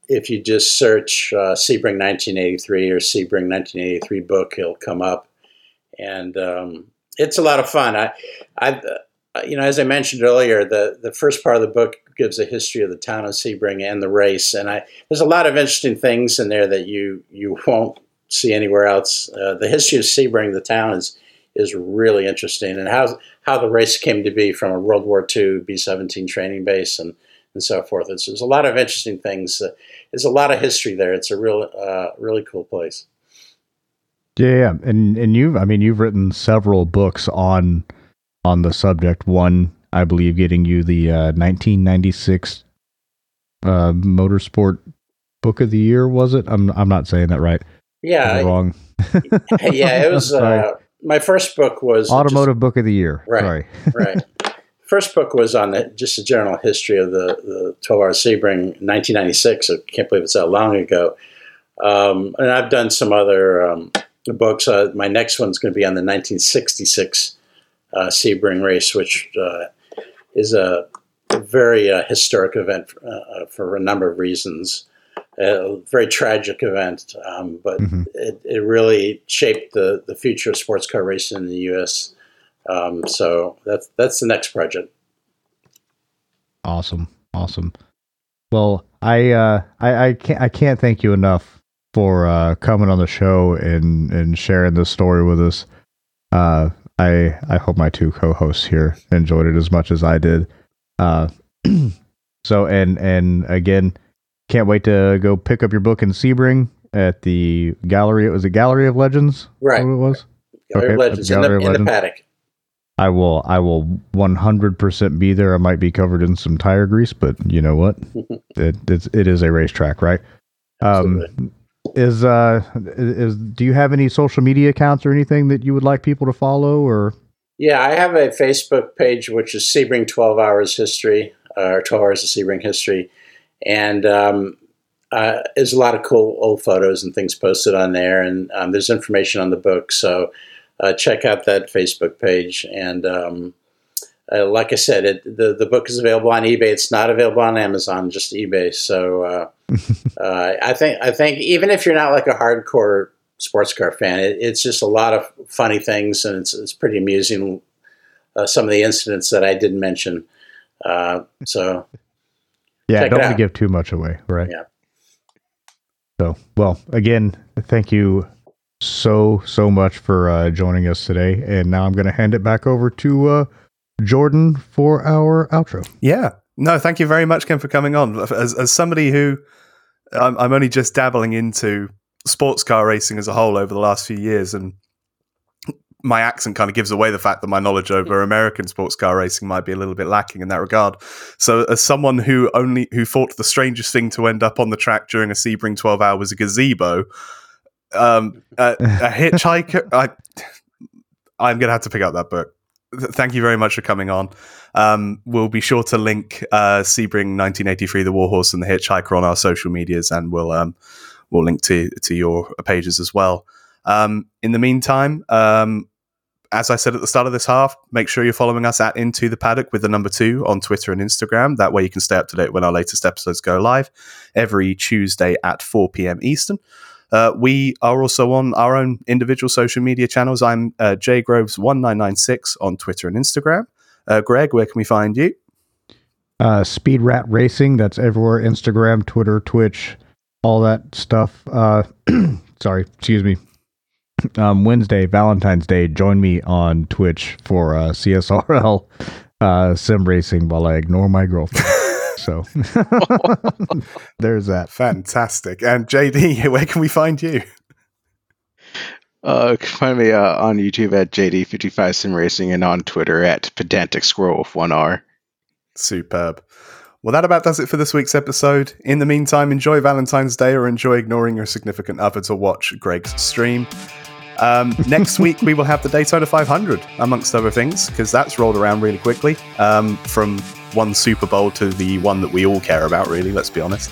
If you just search uh, Sebring 1983 or Sebring 1983 book, it'll come up, and um, it's a lot of fun. I, I, uh, you know, as I mentioned earlier, the the first part of the book gives a history of the town of Sebring and the race, and I there's a lot of interesting things in there that you you won't see anywhere else. Uh, the history of Sebring, the town, is is really interesting, and how how the race came to be from a World War II B-17 training base and and so forth. It's, there's a lot of interesting things. Uh, there's a lot of history there. It's a real, uh, really cool place.
Yeah, and and you've, I mean, you've written several books on on the subject. One, I believe, getting you the uh, 1996 uh, Motorsport Book of the Year. Was it? I'm I'm not saying that right.
Yeah,
wrong.
yeah, it was. Uh, my first book was
Automotive just, Book of the Year.
Right. Right first book was on the, just a general history of the, the 12 hour Sebring 1996. I can't believe it's that long ago. Um, and I've done some other um, books. Uh, my next one's going to be on the 1966 uh, Sebring race, which uh, is a, a very uh, historic event for, uh, for, a number of reasons. A very tragic event, um, but mm-hmm. it, it really shaped the, the future of sports car racing in the U.S. Um, so that's that's the next project.
Awesome, awesome. Well, I uh, I, I can't I can't thank you enough for uh, coming on the show and and sharing this story with us. Uh, I I hope my two co-hosts here enjoyed it as much as I did. Uh, so and and again, can't wait to go pick up your book in Sebring at the gallery. It was a Gallery of Legends,
right?
it was
Gallery okay. of Legends, Gallery in, the, of Legends. in the paddock.
I will I will 100% be there. I might be covered in some tire grease, but you know what? it it's, it is a racetrack, right? Um, is uh is do you have any social media accounts or anything that you would like people to follow or
yeah i have a facebook page which is sebring 12 hours history uh, or 12 hours of sebring history and um, uh, there's a lot of cool old photos and things posted on there, and um, there's information on the book. So uh, check out that Facebook page. And um, uh, like I said, it, the the book is available on eBay. It's not available on Amazon, just eBay. So uh, uh, I think I think even if you're not like a hardcore sports car fan, it, it's just a lot of funny things, and it's it's pretty amusing. Uh, some of the incidents that I didn't mention. so
yeah,
Check
don't want to give too much away, right?
Yeah.
So, well, again, thank you so so much for uh, joining us today, and now I'm going to hand it back over to uh, Jordan for our outro.
Yeah. No, thank you very much, Ken, for coming on. As, as somebody who I'm, I'm only just dabbling into sports car racing as a whole over the last few years, and my accent kind of gives away the fact that my knowledge over American sports car racing might be a little bit lacking in that regard. So, as someone who only who thought the strangest thing to end up on the track during a Sebring 12 hour was a gazebo, um, a, a hitchhiker, I, I'm going to have to pick up that book. Thank you very much for coming on. Um, we'll be sure to link uh, Sebring 1983, the Warhorse, and the Hitchhiker on our social medias, and we'll um, we'll link to to your pages as well. Um, in the meantime, um, as I said at the start of this half, make sure you're following us at Into the Paddock with the number two on Twitter and Instagram. That way you can stay up to date when our latest episodes go live every Tuesday at 4 p.m. Eastern. Uh, we are also on our own individual social media channels. I'm uh, jgroves1996 on Twitter and Instagram. Uh, Greg, where can we find you?
Uh, Speed Rat Racing, that's everywhere Instagram, Twitter, Twitch, all that stuff. Uh, sorry, excuse me. Um, Wednesday, Valentine's Day, join me on Twitch for uh, CSRL uh, sim racing while I ignore my girlfriend. so there's that.
Fantastic. And JD, where can we find you?
Uh, you can find me uh, on YouTube at JD55 Sim Racing and on Twitter at Pedantic Squirrel with one R.
Superb. Well, that about does it for this week's episode. In the meantime, enjoy Valentine's Day or enjoy ignoring your significant other to watch Greg's stream. Um, next week, we will have the Daytona 500, amongst other things, because that's rolled around really quickly um, from one Super Bowl to the one that we all care about, really, let's be honest.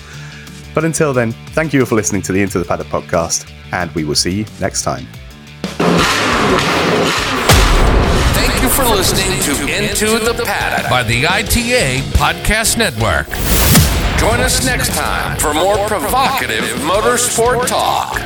But until then, thank you for listening to the Into the Paddock podcast, and we will see you next time.
Thank you for listening to Into the Paddock by the ITA Podcast Network. Join us next time for more provocative motorsport talk.